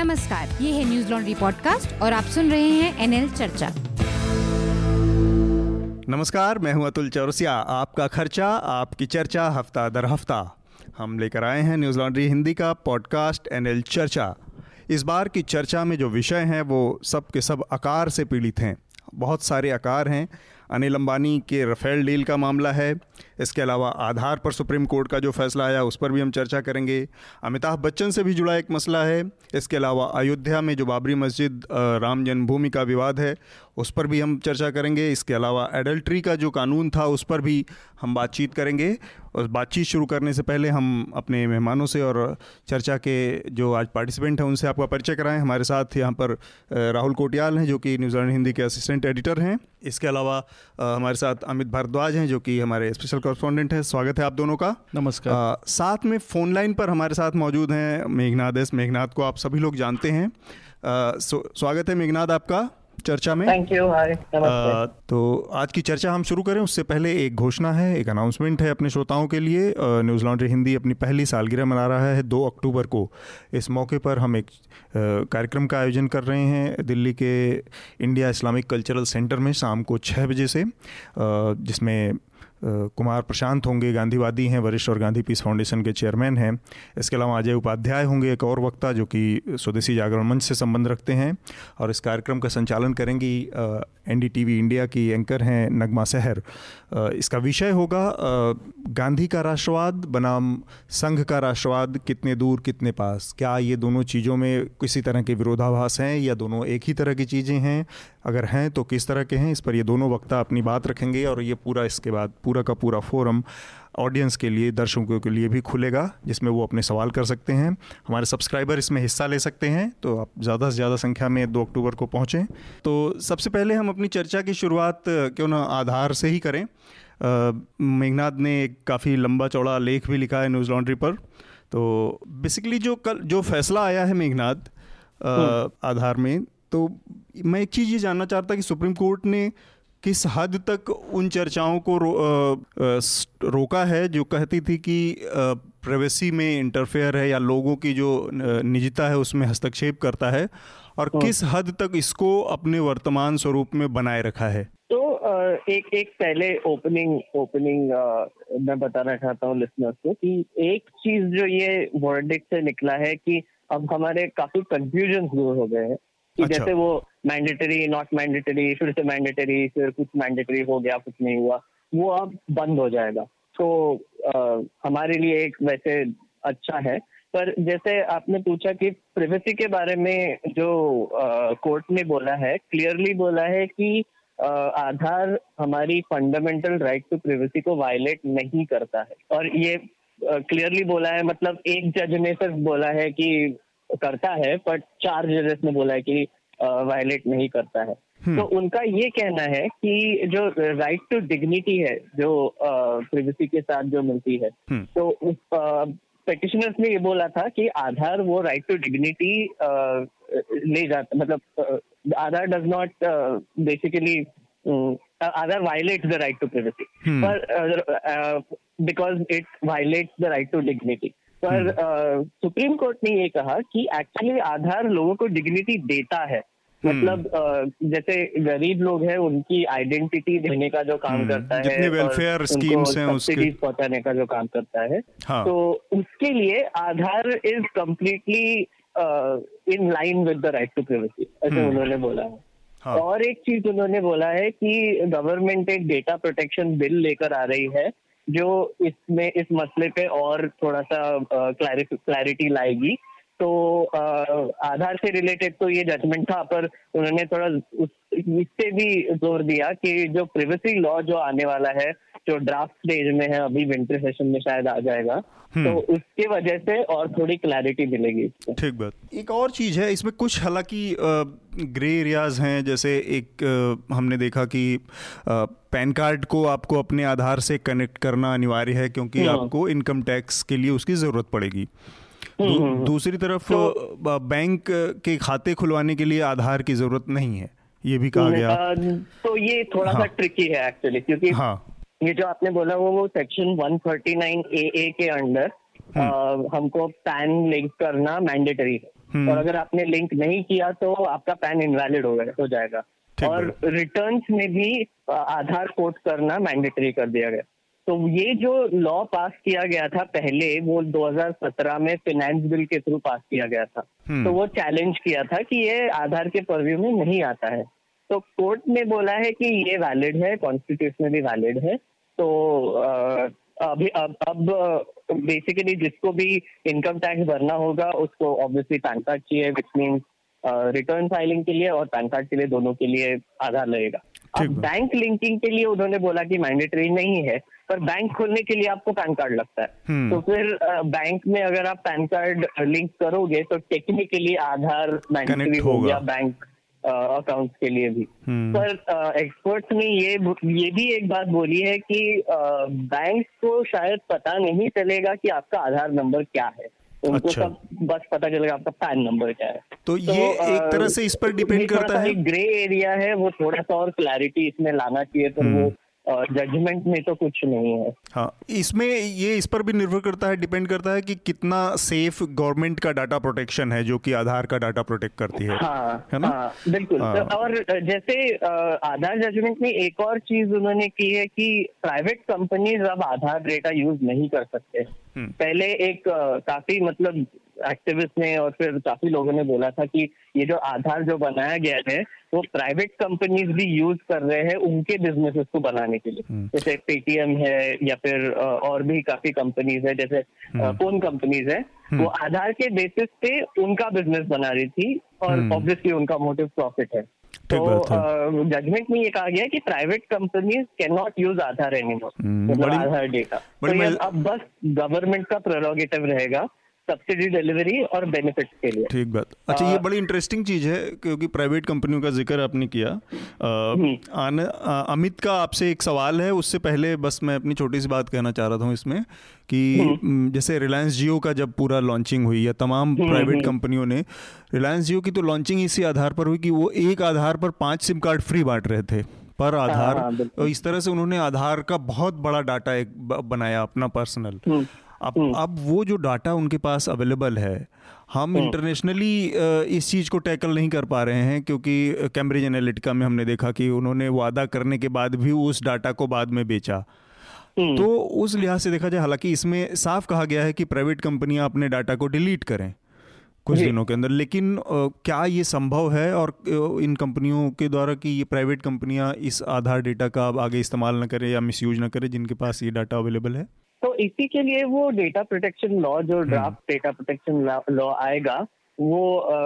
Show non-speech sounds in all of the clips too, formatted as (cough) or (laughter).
नमस्कार, ये है न्यूज़ लॉन्ड्री पॉडकास्ट और आप सुन रहे हैं एनएल चर्चा। नमस्कार, मैं हूँ अतुल चौरसिया। आपका खर्चा, आपकी चर्चा, हफ़्ता दर हफ़्ता। हम लेकर आए हैं न्यूज़ लॉन्ड्री हिंदी का पॉडकास्ट एनएल चर्चा। इस बार की चर्चा में जो विषय हैं, वो सब के सब आकार से पीड़ित हैं। बहुत सारे आकार हैं। अनिल अंबानी के रफेल डील का मामला है। इसके अलावा आधार पर सुप्रीम कोर्ट का जो फैसला आया, उस पर भी हम चर्चा करेंगे। अमिताभ बच्चन से भी जुड़ा एक मसला है। इसके अलावा अयोध्या में जो बाबरी मस्जिद राम जन्मभूमि का विवाद है उस पर भी हम चर्चा करेंगे। इसके अलावा एडल्ट्री का जो कानून था उस पर भी हम बातचीत करेंगे। और बातचीत शुरू करने से पहले हम अपने मेहमानों से और चर्चा के जो आज पार्टिसिपेंट हैं उनसे आपका परिचय कराएँ। हमारे साथ यहाँ पर राहुल कोटियाल हैं जो कि न्यूजीलैंड हिंदी के असिस्टेंट एडिटर हैं। इसके अलावा हमारे साथ अमित भारद्वाज हैं जो कि हमारे स्पेशल कॉरस्पॉन्डेंट हैं। स्वागत है आप दोनों का। नमस्कार। साथ में फ़ोन लाइन पर हमारे साथ मौजूद हैं मेघनाथ एस। मेघनाथ को आप सभी लोग जानते हैं। स्वागत है मेघनाथ आपका। चर्चा में? थैंक यू हाय तो आज की चर्चा हम शुरू करें उससे पहले एक घोषणा है एक अनाउंसमेंट है अपने श्रोताओं के लिए। न्यूज़ लॉन्ड्री हिंदी अपनी पहली सालगिरह मना रहा है दो अक्टूबर को। इस मौके पर हम एक कार्यक्रम का आयोजन कर रहे हैं दिल्ली के इंडिया इस्लामिक कल्चरल सेंटर में शाम को छः बजे से जिसमें कुमार प्रशांत होंगे, गांधीवादी हैं, वरिष्ठ और गांधी पीस फाउंडेशन के चेयरमैन हैं। इसके अलावा अजय उपाध्याय होंगे, एक और वक्ता जो कि स्वदेशी जागरण मंच से संबंध रखते हैं और इस कार्यक्रम का संचालन करेंगी एनडीटीवी इंडिया की एंकर हैं नगमा सहर। इसका विषय होगा गांधी का राष्ट्रवाद बनाम संघ का राष्ट्रवाद, कितने दूर, कितने पास। क्या ये दोनों चीज़ों में किसी तरह के विरोधाभास हैं या दोनों एक ही तरह की चीज़ें हैं? अगर हैं तो किस तरह के हैं? इस पर ये दोनों वक्ता अपनी बात रखेंगे और ये पूरा इसके बाद पूरा का पूरा फोरम ऑडियंस के लिए दर्शकों के लिए भी खुलेगा जिसमें वो अपने सवाल कर सकते हैं। हमारे सब्सक्राइबर इसमें हिस्सा ले सकते हैं तो आप ज़्यादा से ज़्यादा संख्या में दो अक्टूबर को पहुँचें। तो सबसे पहले हम अपनी चर्चा की शुरुआत क्यों ना आधार से ही करें। मेघनाथ ने एक काफ़ी लंबा चौड़ा लेख भी लिखा है न्यूज़ लॉन्ड्री पर। तो बेसिकली जो कल जो फैसला आया है मेघनाथ हम्म। आधार में तो मैं एक चीज़ ये जानना चाहता कि सुप्रीम कोर्ट ने किस हद तक उन चर्चाओं को रो, आ, आ, रोका है जो कहती थी कि प्राइवेसी में इंटरफेयर है या लोगों की जो निजता है उसमें हस्तक्षेप करता है? और हाँ। किस हद तक इसको अपने वर्तमान स्वरूप में बनाए रखा है? तो एक एक पहले ओपनिंग ओपनिंग मैं बताना चाहता हूँ लिसनर्स को कि एक चीज़ जो ये वर्डिक से निकला है कि अब हमारे काफ़ी कंफ्यूजन दूर हो गए हैं। कि अच्छा। जैसे वो मैंडेटरी नॉट मैंडेटरी फिर से मैंडेटरी फिर कुछ मैंडेटरी हो गया कुछ नहीं हुआ वो अब बंद हो जाएगा। तो आ, हमारे लिए एक वैसे अच्छा है। पर जैसे आपने पूछा कि प्रिवेसी के बारे में जो कोर्ट ने बोला है क्लियरली बोला है कि आ, आधार हमारी फंडामेंटल राइट टू प्रिवेसी को वायलेट नहीं करता है। और ये क्लियरली बोला है मतलब एक जज ने सिर्फ़ बोला है कि करता है बट चार जजेस ने बोला है कि वायलेट नहीं करता है हम्म। तो उनका ये कहना है कि जो राइट टू डिग्निटी है जो प्रिवेसी के साथ जो मिलती है हम्म। तो पेटिशनर्स ने ये बोला था कि आधार वो राइट टू डिग्निटी ले जाता मतलब Aadhaar does not basically Aadhaar violate the right to privacy पर because it violates the right to dignity पर सुप्रीम हम्म। कोर्ट ने ये कहा कि एक्चुअली आधार लोगों को डिग्निटी देता है हम्म। मतलब जैसे गरीब लोग हैं उनकी आइडेंटिटी देने का जो काम हम्म। करता है जितने वेलफेयर स्कीम्स हैं उसके पहुँचाने का जो काम करता है हाँ. तो उसके लिए Aadhaar is completely in line with the right to privacy ऐसे उन्होंने बोला है हाँ. और एक चीज़ उन्होंने बोला है कि गवर्नमेंट एक डेटा प्रोटेक्शन बिल लेकर आ रही है जो इसमें, इस मसले पे और थोड़ा सा क्लैरिटी लाएगी। तो आधार से रिलेटेड तो ये जजमेंट था, पर उन्होंने थोड़ा इससे भी ज़ोर दिया कि जो प्रिवेसी लॉ जो आने वाला है जो ड्राफ्ट स्टेज में है अभी विंटर सेशन में शायद आ जाएगा हम्म। तो उसके वजह से और थोड़ी क्लैरिटी मिलेगी ठीक बात। एक और चीज़ है इसमें कुछ हालाँकि ग्रे एरियाज़ हैं जैसे एक आ, हमने देखा कि पैन कार्ड को आपको अपने आधार से कनेक्ट करना अनिवार्य है क्योंकि हम्म। आपको इनकम टैक्स के लिए उसकी ज़रूरत पड़ेगी। दू, हम्म, दूसरी तरफ़ तो, बैंक के खाते खुलवाने के लिए आधार की ज़रूरत नहीं है। ये भी कहा गया। तो ये थोड़ा हाँ, सा ट्रिकी है एक्चुअली क्योंकि हाँ, ये जो आपने बोला वो वो सेक्शन 139 ए ए के अंडर हम्म। हमको पैन लिंक करना मैंडेटरी है। हम्म। और अगर आपने लिंक नहीं किया तो आपका पैन इनवैलिड हो गया हो जाएगा। और रिटर्न्स में भी आधार कोट करना मैंडेटरी कर दिया गया। तो ये जो लॉ पास किया गया था पहले वो 2017 में फिनेंस बिल के थ्रू पास किया गया था। हम्म। तो वो चैलेंज किया था कि ये आधार के परव्यू में नहीं आता है। तो कोर्ट ने बोला है कि ये वैलिड है कॉन्स्टिट्यूशनली वैलिड है। तो अभी अब अब बेसिकली जिसको भी इनकम टैक्स भरना होगा उसको ऑब्वियसली पैन कार्ड चाहिए विच मीन्स रिटर्न फाइलिंग के लिए और पैन कार्ड के लिए दोनों के लिए आधार लगेगा। अब बैंक लिंकिंग के लिए उन्होंने बोला कि मैंडेटरी नहीं है पर बैंक खोलने के लिए आपको पैन कार्ड लगता है। हम्म। तो फिर बैंक में अगर आप पैन कार्ड लिंक करोगे तो टेक्निकली आधार मैंडेटरी हो गया बैंक अकाउंट्स के लिए भी। हम्म। पर एक्सपर्ट्स ने ये ये भी एक बात बोली है कि बैंक को शायद पता नहीं चलेगा कि आपका आधार नंबर क्या है। उनको अच्छा। सब बस पता चलेगा आपका पैन नंबर क्या है तो ये तो, एक तरह से इस पर डिपेंड करता है ग्रे एरिया है वो थोड़ा सा और क्लैरिटी इसमें लाना चाहिए पर हम्म। वो जजमेंट में तो कुछ नहीं है हाँ इसमें ये इस पर भी निर्भर करता है डिपेंड करता है कि कितना सेफ़ गवर्नमेंट का डाटा प्रोटेक्शन है जो कि आधार का डाटा प्रोटेक्ट करती है हाँ है ना? हाँ बिल्कुल हाँ। तो और जैसे आधार जजमेंट में एक और चीज़ उन्होंने की है कि प्राइवेट कंपनीज़ अब आधार डेटा यूज़ नहीं कर सकते हम्म। पहले एक काफ़ी मतलब एक्टिविस्ट ने और फिर काफ़ी लोगों ने बोला था कि ये जो आधार जो बनाया गया है वो प्राइवेट कंपनीज़ भी यूज़ कर रहे हैं उनके बिजनेसेस को बनाने के लिए। हम्म। जैसे पेटीएम है या फिर और भी काफ़ी कंपनीज़ है जैसे हम्म। फ़ोन कंपनीज़ है। वो आधार के बेसिस पे उनका बिज़नेस बना रही थी और हम्म। ऑब्वियसली उनका मोटिव प्रॉफिट है। तो जजमेंट में ये कहा गया कि private companies cannot use Aadhaar anymore hmm, मतलब आधार डेटा तो अब बस गवर्नमेंट का प्रोरोगेटिव रहेगा सब्सिडी डिलीवरी और बेनिफिट्स के लिए। ठीक बात। अच्छा ये बड़ी इंटरेस्टिंग चीज़ है क्योंकि प्राइवेट कंपनियों का ज़िक्र आपने किया। आन, अ, अमित का आपसे एक सवाल है उससे पहले बस मैं अपनी छोटी सी बात कहना चाह रहा था इसमें कि जैसे रिलायंस जियो का जब पूरा लॉन्चिंग हुई या तमाम प्राइवेट कंपनियों ने रिलायंस जियो की तो लॉन्चिंग इसी आधार पर हुई कि वो एक आधार पर पाँच सिम कार्ड फ्री बांट रहे थे पर आधार हाँ, इस तरह से उन्होंने आधार का बहुत बड़ा डाटा एक बनाया अपना पर्सनल हम्म। अब अब वो जो डाटा उनके पास अवेलेबल है हम इंटरनेशनली इस चीज़ को टैकल नहीं कर पा रहे हैं क्योंकि कैम्ब्रिज एनालिटिका में हमने देखा कि उन्होंने वादा करने के बाद भी उस डाटा को बाद में बेचा। हम्म। तो उस लिहाज से देखा जाए हालाँकि इसमें साफ़ कहा गया है कि प्राइवेट कंपनियाँ अपने डाटा को डिलीट करें कुछ दिनों के अंदर लेकिन क्या ये संभव है? और इन कंपनियों के द्वारा कि ये प्राइवेट कंपनियाँ इस आधार डेटा का अब आगे इस्तेमाल न करें या मिसयूज ना करें जिनके पास ये डाटा अवेलेबल है? तो इसी के लिए वो डेटा प्रोटेक्शन लॉ। जो ड्राफ्ट डेटा प्रोटेक्शन लॉ आएगा वो अ,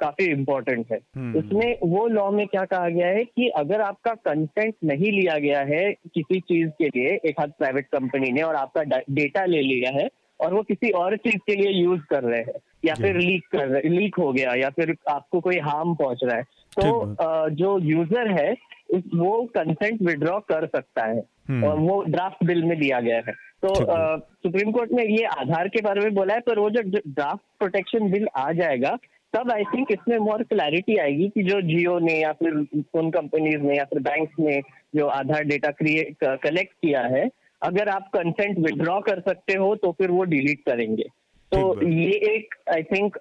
काफ़ी इम्पोर्टेंट है हम्म। उसमें वो लॉ में क्या कहा गया है कि अगर आपका कंसेंट नहीं लिया गया है किसी चीज़ के लिए एक हाथ प्राइवेट कंपनी ने और आपका डेटा ले लिया है और वो किसी और चीज़ के लिए यूज़ कर रहे हैं या फिर लीक कर रहे लीक हो गया या फिर आपको कोई हार्म पहुँच रहा है तो अ, जो यूज़र है वो कंसेंट विड्रॉ कर सकता है। और वो ड्राफ्ट बिल में दिया गया है। तो सुप्रीम कोर्ट ने ये आधार के बारे में बोला है पर वो जो ड्राफ्ट प्रोटेक्शन बिल आ जाएगा तब आई थिंक इसमें मोर क्लैरिटी आएगी कि जो जियो ने या फिर फ़ोन कंपनीज़ ने या फिर बैंक ने जो आधार डेटा क्रिएट कलेक्ट किया है अगर आप कंसेंट विड्रॉ कर सकते हो तो फिर वो डिलीट करेंगे। तो ये एक आई थिंक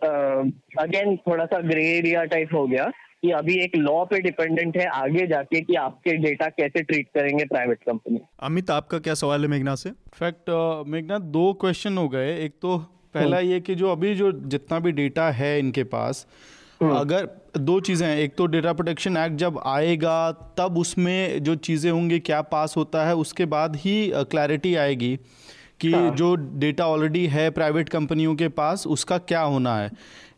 अगेन थोड़ा सा ग्रे एरिया टाइप हो गया। कि अभी एक लॉ पे डिपेंडेंट है आगे जाके कि आपके डेटा कैसे ट्रीट करेंगे प्राइवेट कंपनी अमित आपका क्या सवाल है मेघना से? इनफैक्ट मेघनाथ दो क्वेश्चन हो गए। एक तो पहला ये कि जो अभी जो जितना भी डेटा है इनके पास अगर दो चीज़ें हैं। एक तो डेटा प्रोटेक्शन एक्ट जब आएगा तब उसमें जो चीज़ें होंगी क्या पास होता है उसके बाद ही क्लैरिटी आएगी कि जो डेटा ऑलरेडी है प्राइवेट कंपनियों के पास उसका क्या होना है।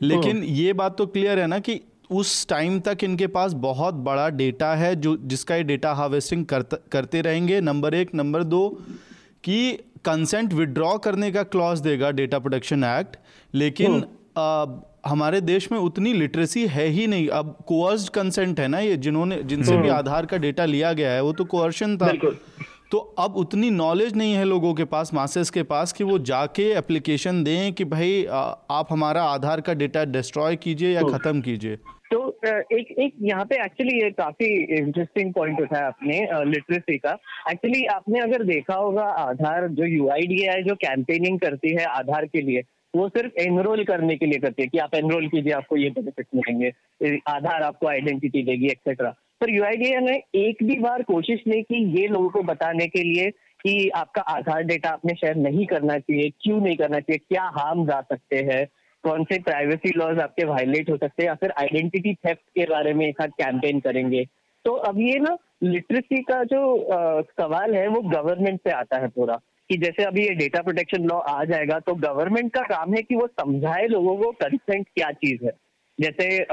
लेकिन ये बात तो क्लियर है ना कि उस टाइम तक इनके पास बहुत बड़ा डेटा है जो जिसका ये डेटा हार्वेस्टिंग करते करते रहेंगे। नंबर एक नंबर दो कि कंसेंट विड्रॉ करने का क्लॉज देगा डेटा प्रोटेक्शन एक्ट लेकिन आ, हमारे देश में उतनी लिटरेसी है ही नहीं। अब कोअर्स्ड कंसेंट है ना ये जिन्होंने जिनसे भी आधार का डेटा लिया गया है वो तो कोअर्शन था। बिल्कुल। तो अब उतनी नॉलेज नहीं है लोगों के पास मासेस के पास कि वो जाके एप्लीकेशन दें कि भाई आप हमारा आधार का डेटा डिस्ट्रॉय कीजिए या ख़त्म कीजिए। तो एक एक यहाँ पे एक्चुअली ये काफ़ी इंटरेस्टिंग पॉइंट उठाया आपने लिटरेसी का। एक्चुअली आपने अगर देखा होगा आधार जो यूआईडीआई जो कैंपेनिंग करती है आधार के लिए वो सिर्फ़ एनरोल करने के लिए करती है कि आप एनरोल कीजिए आपको ये बेनिफिट मिलेंगे आधार आपको आइडेंटिटी देगी एक्सेट्रा पर यूआईडीए ने एक भी बार कोशिश नहीं की ये लोगों को बताने के लिए कि आपका आधार डेटा आपने शेयर नहीं करना चाहिए क्यों नहीं करना चाहिए क्या हार्म जा सकते हैं कौन से प्राइवेसी लॉज आपके वायलेट हो सकते हैं या फिर आइडेंटिटी थेफ्ट के बारे में एक साथ कैंपेन करेंगे। तो अब ये ना लिटरेसी का जो आ, सवाल है वो गवर्नमेंट से आता है पूरा कि जैसे अभी ये डेटा प्रोटेक्शन लॉ आ जाएगा तो गवर्नमेंट का काम है कि वो समझाए लोगों को कंसेंट क्या चीज़ है। जैसे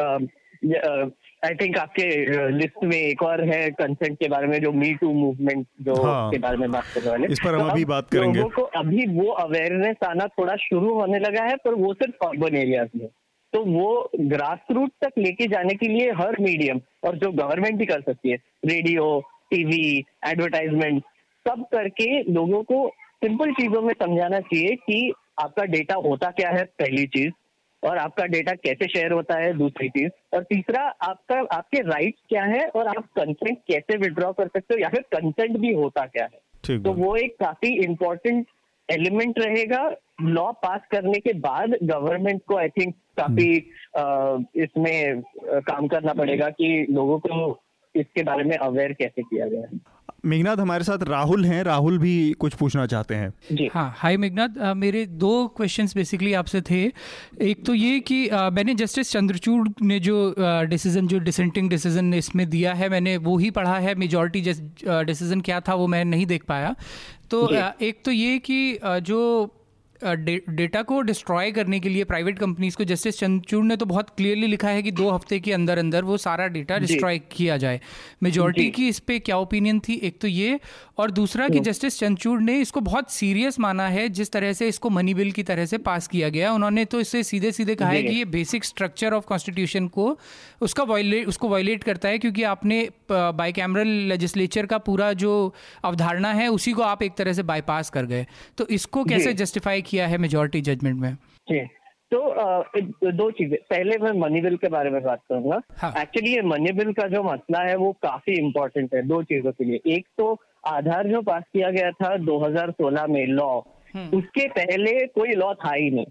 आई थिंक आपके लिस्ट में एक और है कंसेंट के बारे में जो मी टू मूवमेंट जो हाँ, के बारे में बात करने वाले। इस पर हम तो अभी बात करेंगे। लोगों को अभी वो अवेयरनेस आना थोड़ा शुरू होने लगा है पर वो सिर्फ़ अर्बन एरियाज़ में। तो वो ग्रास रूट तक लेके जाने के लिए हर मीडियम और जो गवर्नमेंट भी कर सकती है रेडियो टीवी एडवर्टाइजमेंट सब करके लोगों को सिंपल चीज़ों में समझाना चाहिए कि आपका डेटा होता क्या है पहली चीज़। और आपका डेटा कैसे शेयर होता है दूसरी चीज़। और तीसरा आपका आपके राइट क्या है और आप कंसेंट कैसे विड्रॉ कर सकते हो या फिर कंसेंट भी होता क्या है? तो वो एक काफ़ी इंपॉर्टेंट एलिमेंट रहेगा। लॉ पास करने के बाद गवर्नमेंट को आई थिंक काफ़ी हम्म। इसमें काम करना पड़ेगा कि लोगों को इसके बारे में अवेयर कैसे किया गया है। मेघनाथ हमारे साथ राहुल हैं राहुल भी कुछ पूछना चाहते हैं। जी। हाँ हाय मेघनाथ मेरे दो क्वेश्चंस बेसिकली आपसे थे। एक तो ये कि आ, मैंने जस्टिस चंद्रचूड़ ने जो डिसीज़न जो डिसेंटिंग डिसीज़न इसमें दिया है मैंने वो ही पढ़ा है मेजॉरिटी डिसीज़न क्या था वो मैं नहीं देख पाया। तो एक तो ये कि जो डेटा को डिस्ट्रॉय करने के लिए प्राइवेट कंपनीज़ को जस्टिस चंद्रचूड़ ने तो बहुत क्लियरली लिखा है कि दो हफ़्ते के अंदर अंदर वो सारा डेटा डिस्ट्रॉय किया जाए। मेजोरिटी की इस पर क्या ओपिनियन थी? एक तो ये और दूसरा कि जस्टिस चंद्रचूड़ ने इसको बहुत सीरियस माना है जिस तरह से इसको मनी बिल की तरह से पास किया गया। उन्होंने तो इससे सीधे सीधे कहा है कि ये बेसिक स्ट्रक्चर ऑफ़ कॉन्स्टिट्यूशन को उसका वायलेट उसको वायलेट करता है क्योंकि आपने बाई कैमरल लेजिस्लेचर का पूरा जो अवधारणा है उसी को आप एक तरह से बाईपास कर गए। तो इसको कैसे जस्टिफाई किया है मेजोरिटी जजमेंट में? जी। तो दो चीज़ें। पहले मैं मनी बिल के बारे में बात करूँगा। एक्चुअली हाँ. ये मनी बिल का जो मसला है वो काफ़ी इम्पोर्टेंट है दो चीज़ों के लिए। एक तो आधार जो पास किया गया था 2016 में लॉ हम्म। उसके पहले कोई लॉ था ही नहीं।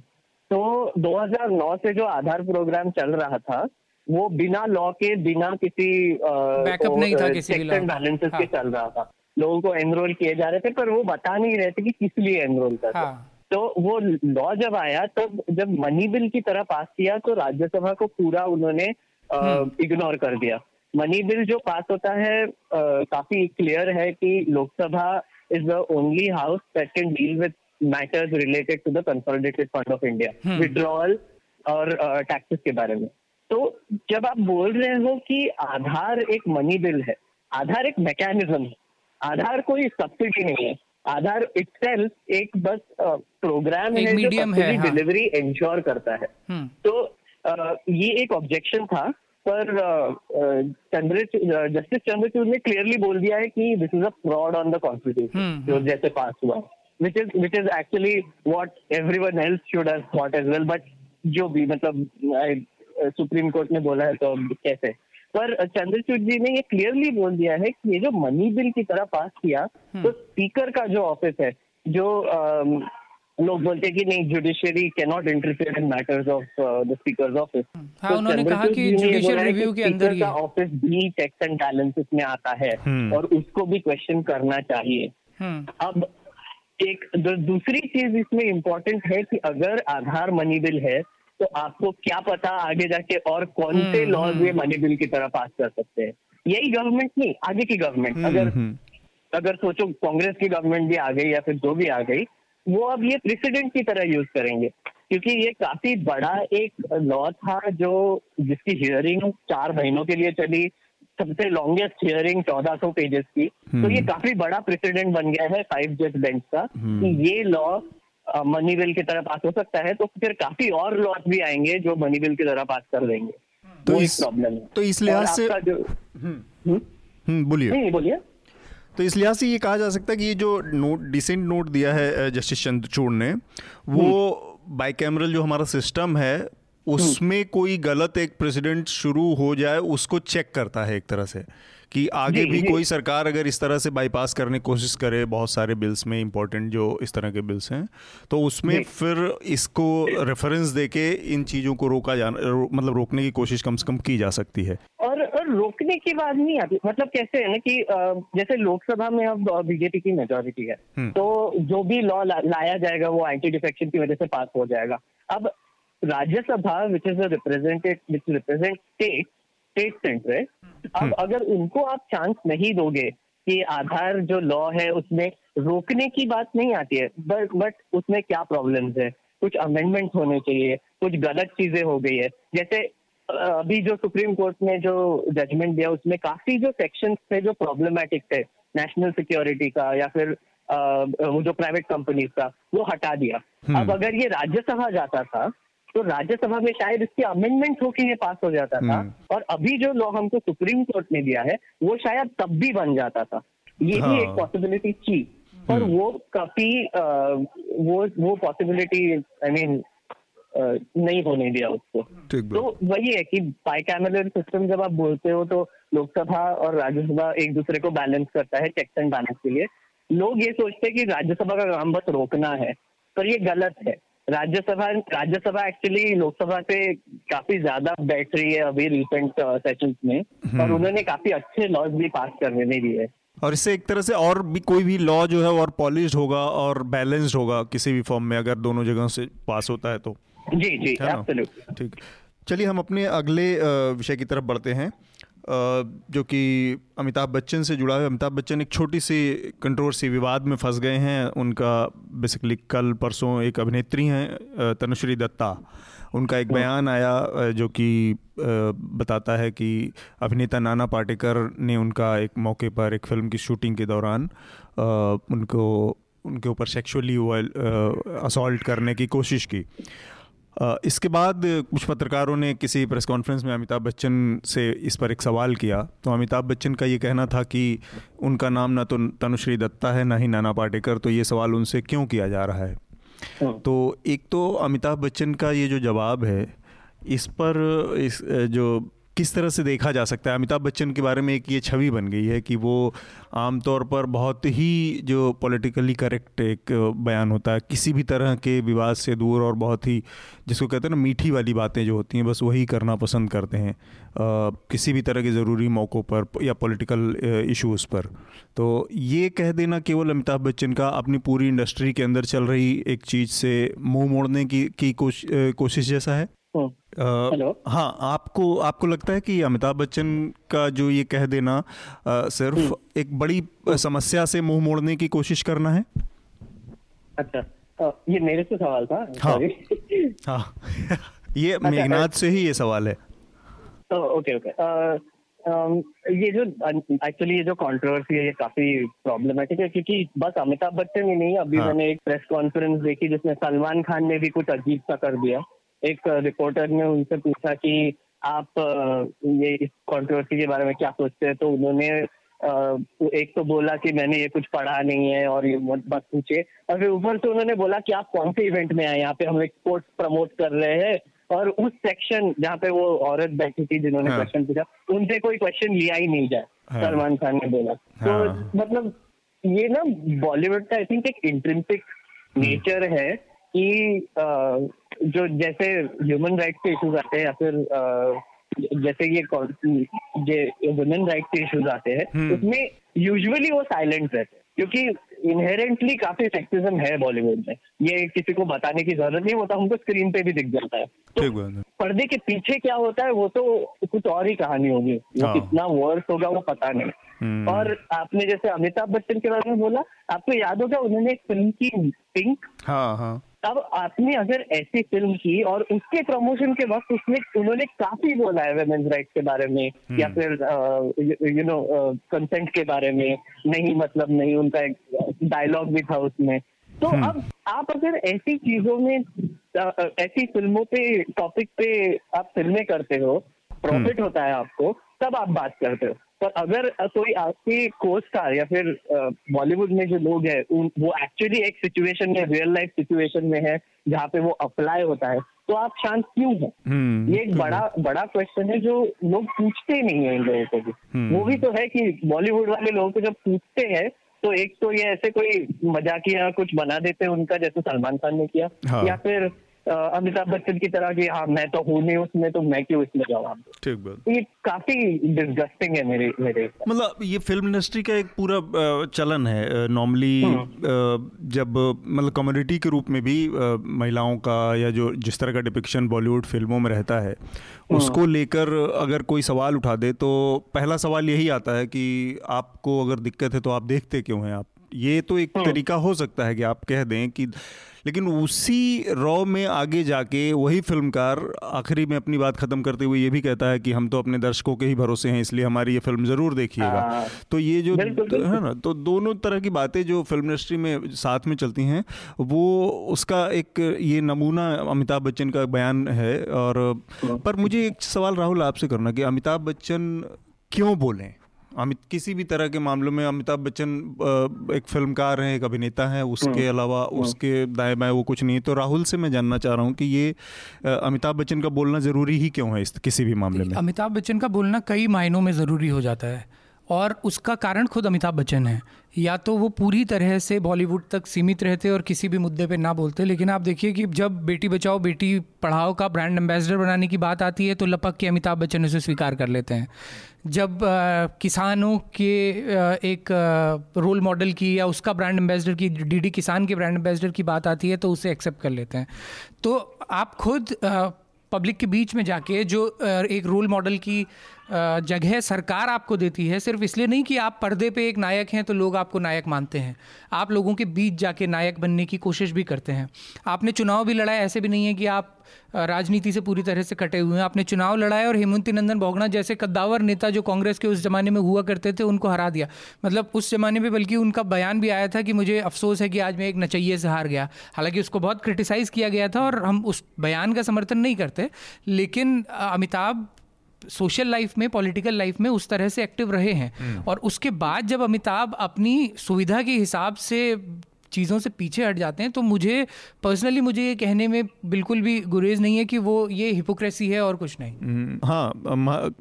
तो 2009 से जो आधार प्रोग्राम चल रहा था वो बिना लॉ के बिना किसी बैकअप नहीं था किसी बैलेंसेस हाँ. के। चल रहा था। लोगों को एनरोल किए जा रहे थे पर वो बता नहीं रहे थे कि किस लिए एनरोल कर हाँ. तो वो लॉ जब आया तब जब मनी बिल की तरह पास किया तो राज्यसभा को पूरा उन्होंने इग्नोर हम्म। कर दिया। मनी बिल जो पास होता है आ, काफ़ी क्लियर है कि Lok Sabha is the only house that can deal with matters related to the consolidated fund of India withdrawal और टैक्सेस के बारे में। तो जब आप बोल रहे हो कि आधार एक मनी बिल है आधार एक मैकेनिज्म है आधार कोई सब्सिडी नहीं है आधार इटसेल्फ एक बस प्रोग्राम है मीडियम है डिलीवरी हाँ. इंश्योर करता है हम्म। तो ये एक ऑब्जेक्शन था पर चंद्र जस्टिस चंद्रचूड़ ने क्लियरली बोल दिया है कि this is a fraud on the constitution जो जैसे पास हुआ which is which is actually what everyone else should thought as well but जो भी मतलब सुप्रीम कोर्ट ने बोला है तो कैसे पर चंद्रचूड़ जी ने ये क्लियरली बोल दिया है कि ये जो मनी बिल की तरह पास किया हम्म। तो स्पीकर का जो ऑफ़िस है जो लोग बोलते हैं कि नहीं judiciary can not interfere in matters of the speaker office हाँ, उन्होंने कहा कि जुडिशियल रिव्यू के अंदर का ऑफ़िस भी चेक्स एंड बैलेंसेस में आता है हम्म। और उसको भी क्वेश्चन करना चाहिए हम्म। अब एक दूसरी चीज़ इसमें इम्पोर्टेंट है कि अगर आधार मनी बिल है तो आपको क्या पता आगे जाके और कौन से लॉज हम्म, ये मनी बिल की तरह पास कर सकते हैं। यही गवर्नमेंट नहीं आगे की गवर्नमेंट हम्म, अगर हम्म। अगर सोचो कांग्रेस की गवर्नमेंट भी आ गई या फिर जो भी आ गई वो अब ये प्रेसिडेंट की तरह यूज़ करेंगे। क्योंकि ये काफ़ी बड़ा एक लॉ था जो जिसकी हियरिंग चार महीनों के लिए चली सबसे लॉन्गेस्ट हियरिंग चौदह सौ पेजेस की। तो ये काफ़ी बड़ा प्रेसिडेंट बन गया है फाइव जज बेंच का कि ये लॉ मनी बिल की तरह पास हो सकता है तो फिर काफ़ी और लॉस भी आएँगे जो मनी बिल की तरह पास कर देंगे। तो इस प्रॉब्लम है। तो इस लिहाज से जो हम्म, हम्म? हम्म, बोलिए। बोलिए। तो इस लिहाज से ये कहा जा सकता है कि ये जो नोट डिसेंट नोट दिया है जस्टिस चंद्रचूड़ ने वो बाई कैमरल जो हमारा सिस्टम है उसमें कोई गलत एक प्रेसिडेंट शुरू हो जाए उसको चेक करता है एक तरह से कि आगे भी कोई सरकार अगर इस तरह से बाईपास करने की कोशिश करे बहुत सारे बिल्स में इंपॉर्टेंट जो इस तरह के बिल्स हैं तो उसमें फिर इसको रेफरेंस देके इन चीज़ों को रोका जाना रो, मतलब रोकने की कोशिश कम से कम की जा सकती है। और और रोकने की बात नहीं आती मतलब कैसे है ना कि जैसे लोकसभा में अब बीजेपी की मेजोरिटी है हम्म। तो जो भी लॉ ला, लाया जाएगा वो एंटी डिफेक्शन की वजह से पास हो जाएगा। अब Rajya Sabha which is represented which represent state state centre अब हम्म। अगर उनको आप चांस नहीं दोगे कि आधार जो लॉ है उसमें रोकने की बात नहीं आती है बट बट उसमें क्या प्रॉब्लम्स है कुछ अमेंडमेंट होने चाहिए कुछ गलत चीज़ें हो गई है जैसे अभी जो सुप्रीम कोर्ट ने जो जजमेंट दिया उसमें काफ़ी जो सेक्शन थे जो प्रॉब्लमेटिक थे नेशनल सिक्योरिटी का या फिर वो जो प्राइवेट कंपनीज़ का वो हटा दिया हम्म। अब अगर ये राज्यसभा जाता था तो राज्यसभा में शायद इसके अमेंडमेंट होकर ये पास हो जाता था। हम्म। और अभी जो लॉ हमको सुप्रीम कोर्ट ने दिया है वो शायद तब भी बन जाता था। ये हाँ। भी एक पॉसिबिलिटी थी। पर हम्म। वो काफ़ी वो वो पॉसिबिलिटी आई मीन नहीं होने दिया उसको। तो वही है कि बाइकैमरल सिस्टम जब आप बोलते हो तो लोकसभा और राज्यसभा एक दूसरे को बैलेंस करता है चेक्स एंड बैलेंस के लिए। लोग ये सोचते हैं कि राज्यसभा का काम बस रोकना है पर ये गलत है। राज्यसभा राज्यसभा एक्चुअली लोकसभा से काफ़ी ज़्यादा बैठ रही है अभी रिसेंट सेशंस uh, में। और हम्म। उन्होंने काफ़ी अच्छे लॉज भी पास करने में दिए। और इससे एक तरह से और भी कोई भी लॉ जो है और पॉलिश होगा और बैलेंस्ड होगा किसी भी फॉर्म में अगर दोनों जगह से पास होता है तो। जी जी ठीक। चलिए हम अपने अगले uh, विषय की तरफ़ बढ़ते हैं। जो कि अमिताभ बच्चन से जुड़ा है। अमिताभ बच्चन एक छोटी सी कंट्रोवर्सी विवाद में फंस गए हैं। उनका बेसिकली कल परसों एक अभिनेत्री हैं तनुश्री दत्ता। उनका एक बयान आया जो कि बताता है कि अभिनेता नाना पाटेकर ने उनका एक मौके पर एक फ़िल्म की शूटिंग के दौरान उनको उनके ऊपर सेक्सुअली असॉल्ट करने की कोशिश की। इसके बाद कुछ पत्रकारों ने किसी प्रेस कॉन्फ्रेंस में अमिताभ बच्चन से इस पर एक सवाल किया। तो अमिताभ बच्चन का ये कहना था कि उनका नाम ना तो तनुश्री दत्ता है ना ही नाना पाटेकर। तो ये सवाल उनसे क्यों किया जा रहा है? हाँ। तो एक तो अमिताभ बच्चन का ये जो जवाब है इस पर इस जो किस तरह से देखा जा सकता है? अमिताभ बच्चन के बारे में एक ये छवि बन गई है कि वो आमतौर पर बहुत ही जो पॉलिटिकली करेक्ट एक बयान होता है किसी भी तरह के विवाद से दूर और बहुत ही जिसको कहते हैं ना मीठी वाली बातें जो होती हैं बस वही करना पसंद करते हैं आ, किसी भी तरह के ज़रूरी मौक़ों पर या पॉलिटिकल इश्यूज़ पर। तो ये कह देना केवल अमिताभ बच्चन का अपनी पूरी इंडस्ट्री के अंदर चल रही एक चीज़ से मुँह मोड़ने की की कोशिश जैसा है? हेलो। हाँ आपको आपको लगता है कि अमिताभ बच्चन का जो ये कह देना आ, सिर्फ़ हम्म। एक बड़ी समस्या से मुँह मोड़ने की कोशिश करना है? अच्छा। ये मेरे से सवाल था हाँ। हाँ। ये अच्छा, मेघनाथ से ही ये सवाल है। तो ओके ओके। ये जो एक्चुअली ये जो कंट्रोवर्सी है ये काफ़ी प्रॉब्लमेटिक है क्योंकि बस अमिताभ बच्चन ही नहीं अभी हाँ. मैंने एक प्रेस कॉन्फ्रेंस देखी जिसमें सलमान खान ने भी कुछ अजीब सा कर दिया। एक रिपोर्टर ने उनसे पूछा कि आप ये इस कंट्रोवर्सी के बारे में क्या सोचते हैं तो उन्होंने एक तो बोला कि मैंने ये कुछ पढ़ा नहीं है और ये मत पूछे और फिर ऊपर से उन्होंने बोला कि आप कौन से इवेंट में आए यहाँ पे हम एक स्पोर्ट्स प्रमोट कर रहे हैं और उस सेक्शन जहाँ पे वो औरत बैठी थी जिन्होंने हाँ। क्वेश्चन पूछा उनसे कोई क्वेश्चन लिया ही नहीं जाए हाँ। सलमान खान ने बोला तो हाँ। मतलब ये ना बॉलीवुड का आई थिंक एक इंट्रेंसिक नेचर हम्म। है कि जो जैसे ह्यूमन राइट्स के इश्यूज़ आते हैं या फिर जैसे ये जो वुमेन राइट्स के इश्यूज़ आते हैं हम्म। उसमें यूजुअली वो साइलेंट रहते हैं। क्योंकि इनहेरेंटली काफ़ी सेक्सिज्म है बॉलीवुड में। ये किसी को बताने की ज़रूरत नहीं होता हमको स्क्रीन पे भी दिख जाता है। तो पर्दे के पीछे क्या होता है वो तो कुछ और ही कहानी होगी। वो हाँ। कितना वर्स होगा वो पता नहीं। हम्म। और आपने जैसे अमिताभ बच्चन के बारे में बोला आपको याद होगा उन्होंने एक फ़िल्म की पिंक हाँ हाँ। अब आपने अगर ऐसी फ़िल्म की और उसके प्रमोशन के वक्त उसमें उन्होंने काफ़ी बोला है वेमेन्स राइट के बारे में या हम्म। फिर यू नो कंसेंट के बारे में नहीं मतलब नहीं उनका एक डायलॉग भी था उसमें तो हम्म। अब आप अगर ऐसी चीज़ों में ऐसी फ़िल्मों पे टॉपिक पे आप फ़िल्में करते हो प्रॉफिट हम्म। होता है आपको तब आप बात करते हो पर अगर कोई आपके को स्टार या फिर बॉलीवुड में जो लोग हैं वो एक्चुअली एक सिचुएशन में रियल लाइफ सिचुएशन में है जहाँ पे वो अप्लाई होता है तो आप शांत क्यों हैं हम्म, ये एक बड़ा बड़ा क्वेश्चन है जो लोग पूछते ही नहीं है इन लोगों को भी हम्म। वो भी तो है कि बॉलीवुड वाले लोगों को जब पूछते हैं तो एक तो ये ऐसे कोई मजाकिया कुछ बना देते हैं उनका जैसे सलमान खान ने किया हाँ। या फिर अमिताभ बच्चन की तरह कि हाँ मैं तो हूँ नहीं उसमें तो मैं क्यों इसमें जवाब ठीक बात। ये काफ़ी डिस्गस्टिंग है मेरे मेरे। मतलब ये फ़िल्म इंडस्ट्री का एक पूरा चलन है। नॉर्मली जब मतलब कम्युनिटी के रूप में भी महिलाओं का या जो जिस तरह का डिपिक्शन बॉलीवुड फ़िल्मों में रहता है उसको लेकर अगर कोई सवाल उठा दे तो पहला सवाल यही आता है कि आपको अगर दिक्कत है तो आप देखते क्यों हैं आप? ये तो एक तरीका हो सकता है कि आप कह दें कि लेकिन उसी रॉ में आगे जाके वही फिल्मकार आखिरी में अपनी बात खत्म करते हुए ये भी कहता है कि हम तो अपने दर्शकों के ही भरोसे हैं इसलिए हमारी ये फ़िल्म ज़रूर देखिएगा हाँ। तो ये जो। है ना तो दोनों तरह की बातें जो फ़िल्म इंडस्ट्री में साथ में चलती हैं वो उसका एक ये नमूना अमिताभ बच्चन का बयान है और पर मुझे एक सवाल राहुल आपसे करना कि अमिताभ बच्चन क्यों बोलें अमित किसी भी तरह के मामलों में अमिताभ बच्चन एक फिल्मकार हैं एक अभिनेता हैं उसके अलावा उसके दाएँ बाएँ वो कुछ नहीं है। तो राहुल से मैं जानना चाह रहा हूँ कि ये अमिताभ बच्चन का बोलना ज़रूरी ही क्यों है इस किसी भी मामले में? अमिताभ बच्चन का बोलना कई मायनों में ज़रूरी हो जाता है। और उसका कारण खुद अमिताभ बच्चन है। या तो वो पूरी तरह से बॉलीवुड तक सीमित रहते और किसी भी मुद्दे पे ना बोलते लेकिन आप देखिए कि जब बेटी बचाओ बेटी पढ़ाओ का ब्रांड एम्बेसडर बनाने की बात आती है तो लपक के अमिताभ बच्चन उसे स्वीकार कर लेते हैं। जब अ, किसानों के अ, एक अ, रोल मॉडल की या उसका ब्रांड एम्बेसडर की डीडी किसान के ब्रांड एम्बेसडर की बात आती है तो उसे एक्सेप्ट कर लेते हैं। तो आप खुद पब्लिक के बीच में जाके जो एक रोल मॉडल की जगह सरकार आपको देती है, सिर्फ़ इसलिए नहीं कि आप पर्दे पे एक नायक हैं तो लोग आपको नायक मानते हैं। आप लोगों के बीच जाके नायक बनने की कोशिश भी करते हैं। आपने चुनाव भी लड़ा है ऐसे भी नहीं है कि आप राजनीति से पूरी तरह से कटे हुए हैं। आपने चुनाव लड़ाए और हेमंती नंदन भोगना जैसे कद्दावर नेता जो कांग्रेस के उस जमाने में हुआ करते थे, उनको हरा दिया। मतलब उस जमाने में बल्कि उनका बयान भी आया था कि मुझे अफसोस है कि आज मैं एक नचैये से हार गया। हालाँकि उसको बहुत क्रिटिसाइज किया गया था और हम उस बयान का समर्थन नहीं करते, लेकिन अमिताभ सोशल लाइफ में पॉलिटिकल लाइफ में उस तरह से एक्टिव रहे हैं। और उसके बाद जब अमिताभ अपनी सुविधा के हिसाब से चीज़ों से पीछे हट जाते हैं तो मुझे पर्सनली मुझे ये कहने में बिल्कुल भी गुरेज नहीं है कि वो ये हिपोक्रेसी है और कुछ नहीं। हम्म, हाँ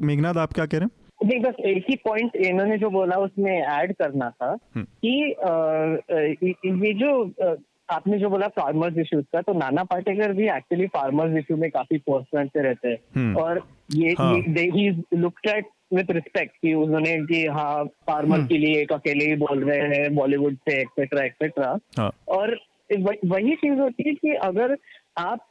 मेघनाथ आप क्या कह रहे हैं? नहीं बस एक ही पॉइंट इन्होंने जो बोला उसमें ऐड करना था कि अ, अ, ये जो आपने जो बोला फार्मर्स इश्यूज़ का तो नाना पाटेकर भी एक्चुअली फार्मर्स इशू में काफ़ी फोर्समेंट से रहते हैं हम्म। और ये हाँ। ही लुक्ड एट विथ रिस्पेक्ट कि उन्होंने कि हाँ फार्मर के लिए एक अकेले ही बोल रहे हैं बॉलीवुड से एक्सेट्रा एक्सेट्रा हाँ और वही चीज़ होती है कि अगर आप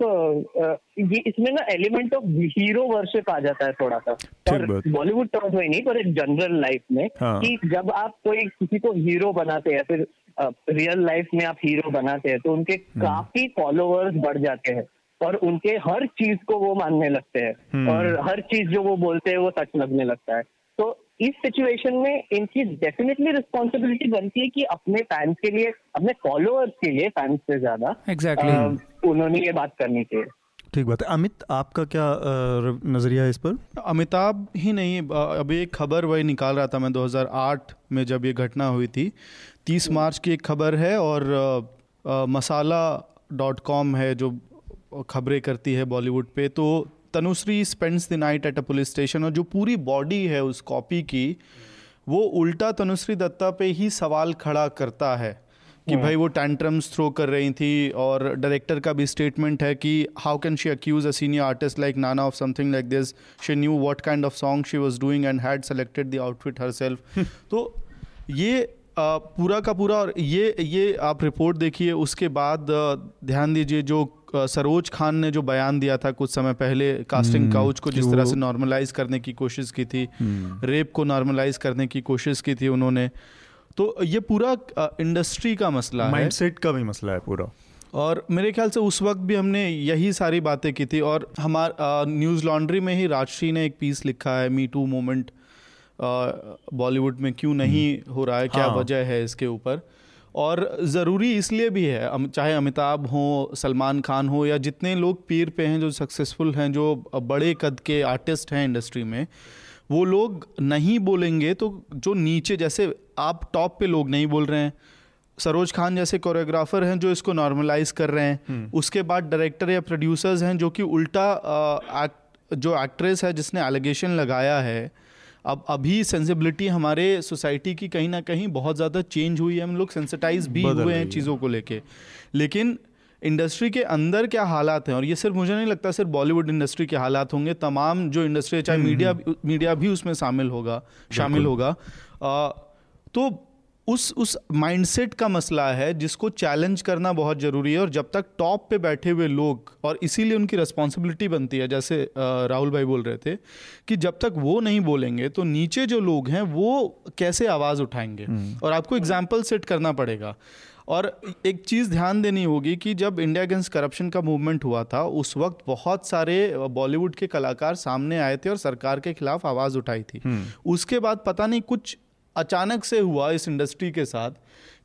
ये इसमें ना एलिमेंट ऑफ़ हीरो वर्शिप आ जाता है थोड़ा सा और बॉलीवुड टर्म्स में नहीं पर एक जनरल लाइफ में हाँ। कि जब आप कोई किसी को हीरो बनाते हैं फिर रियल लाइफ में आप हीरो बनाते हैं तो उनके हम्म। काफ़ी फॉलोअर्स बढ़ जाते हैं और उनके हर चीज़ को वो मानने लगते हैं हम्म। और हर चीज़ जो वो बोलते हैं वो सच लगने लगता है तो इस सिचुएशन में इनकी डेफिनेटली रिस्पॉन्सिबिलिटी बनती है कि अपने फैंस के लिए अपने फॉलोअर्स के लिए फैंस से ज़्यादा Exactly. उन्होंने ये बात करनी चाहिए ठीक बात है। अमित आपका क्या नज़रिया है इस पर? अमिताभ ही नहीं अभी एक खबर वही निकाल रहा था मैं 2008 में जब ये घटना हुई थी। 30 मार्च की एक खबर है और मसाला डॉट कॉम है जो खबरें करती है बॉलीवुड पे। तो Tanushree spends the night at a police station और जो पूरी बॉडी है उस कॉपी की वो उल्टा तनुश्री दत्ता पे ही सवाल खड़ा करता है। कि भाई वो टैंट्रम्स थ्रो कर रही थी और डायरेक्टर का भी स्टेटमेंट है कि how can she accuse a senior artist like Nana of something like this she knew what kind of song she was doing and had selected the outfit herself तो ये अ, पूरा का पूरा और ये ये आप रिपोर्ट देखिए उसके बाद ध्यान दीजिए जो सरोज खान ने जो बयान दिया था कुछ समय पहले कास्टिंग काउच को जिस तरह से नॉर्मलाइज करने की कोशिश की थी रेप को नॉर्मलाइज करने की कोशिश की थी उन्होंने तो ये पूरा इंडस्ट्री का मसला है। माइंडसेट का भी मसला है पूरा। और मेरे ख्याल से उस वक्त भी हमने यही सारी बातें की थी और हमार न्यूज़ लॉन्ड्री में ही राजश्री ने एक पीस लिखा है मी टू मोमेंट बॉलीवुड में क्यों नहीं हो रहा है क्या हाँ। वजह है इसके ऊपर। और ज़रूरी इसलिए भी है चाहे अमिताभ हो सलमान खान हो या जितने लोग पीर पे हैं जो सक्सेसफुल हैं जो बड़े कद के आर्टिस्ट हैं इंडस्ट्री में वो लोग नहीं बोलेंगे तो जो नीचे जैसे आप टॉप पे लोग नहीं बोल रहे हैं। सरोज खान जैसे कोरियोग्राफर हैं जो इसको नॉर्मलाइज कर रहे हैं। हम्म। उसके बाद डायरेक्टर या प्रोड्यूसर्स हैं जो कि उल्टा आ, एक्ट, जो एक्ट्रेस है जिसने एलिगेशन लगाया है। अब अभी सेंसिबिलिटी हमारे सोसाइटी की कहीं ना कहीं बहुत ज़्यादा चेंज हुई है। हम लोग सेंसिटाइज भी हुए हैं चीज़ों को लेके। लेकिन इंडस्ट्री के अंदर क्या हालात हैं? और ये सिर्फ़ मुझे नहीं लगता सिर्फ़ बॉलीवुड इंडस्ट्री के हालात होंगे। तमाम जो इंडस्ट्री है चाहे मीडिया मीडिया भी उसमें शामिल होगा शामिल होगा। तो उस उस माइंडसेट का मसला है जिसको चैलेंज करना बहुत ज़रूरी है और जब तक टॉप पे बैठे हुए लोग और इसीलिए उनकी रिस्पॉन्सिबिलिटी बनती है जैसे राहुल भाई बोल रहे थे कि जब तक वो नहीं बोलेंगे तो नीचे जो लोग हैं वो कैसे आवाज़ उठाएँगे? और आपको एग्ज़ाम्पल सेट करना पड़ेगा। और एक चीज़ ध्यान देनी होगी कि जब इंडिया अगेंस्ट करप्शन का मूवमेंट हुआ था उस वक्त बहुत सारे बॉलीवुड के कलाकार सामने आए थे और सरकार के खिलाफ आवाज़ उठाई थी। उसके बाद पता नहीं कुछ अचानक से हुआ इस इंडस्ट्री के साथ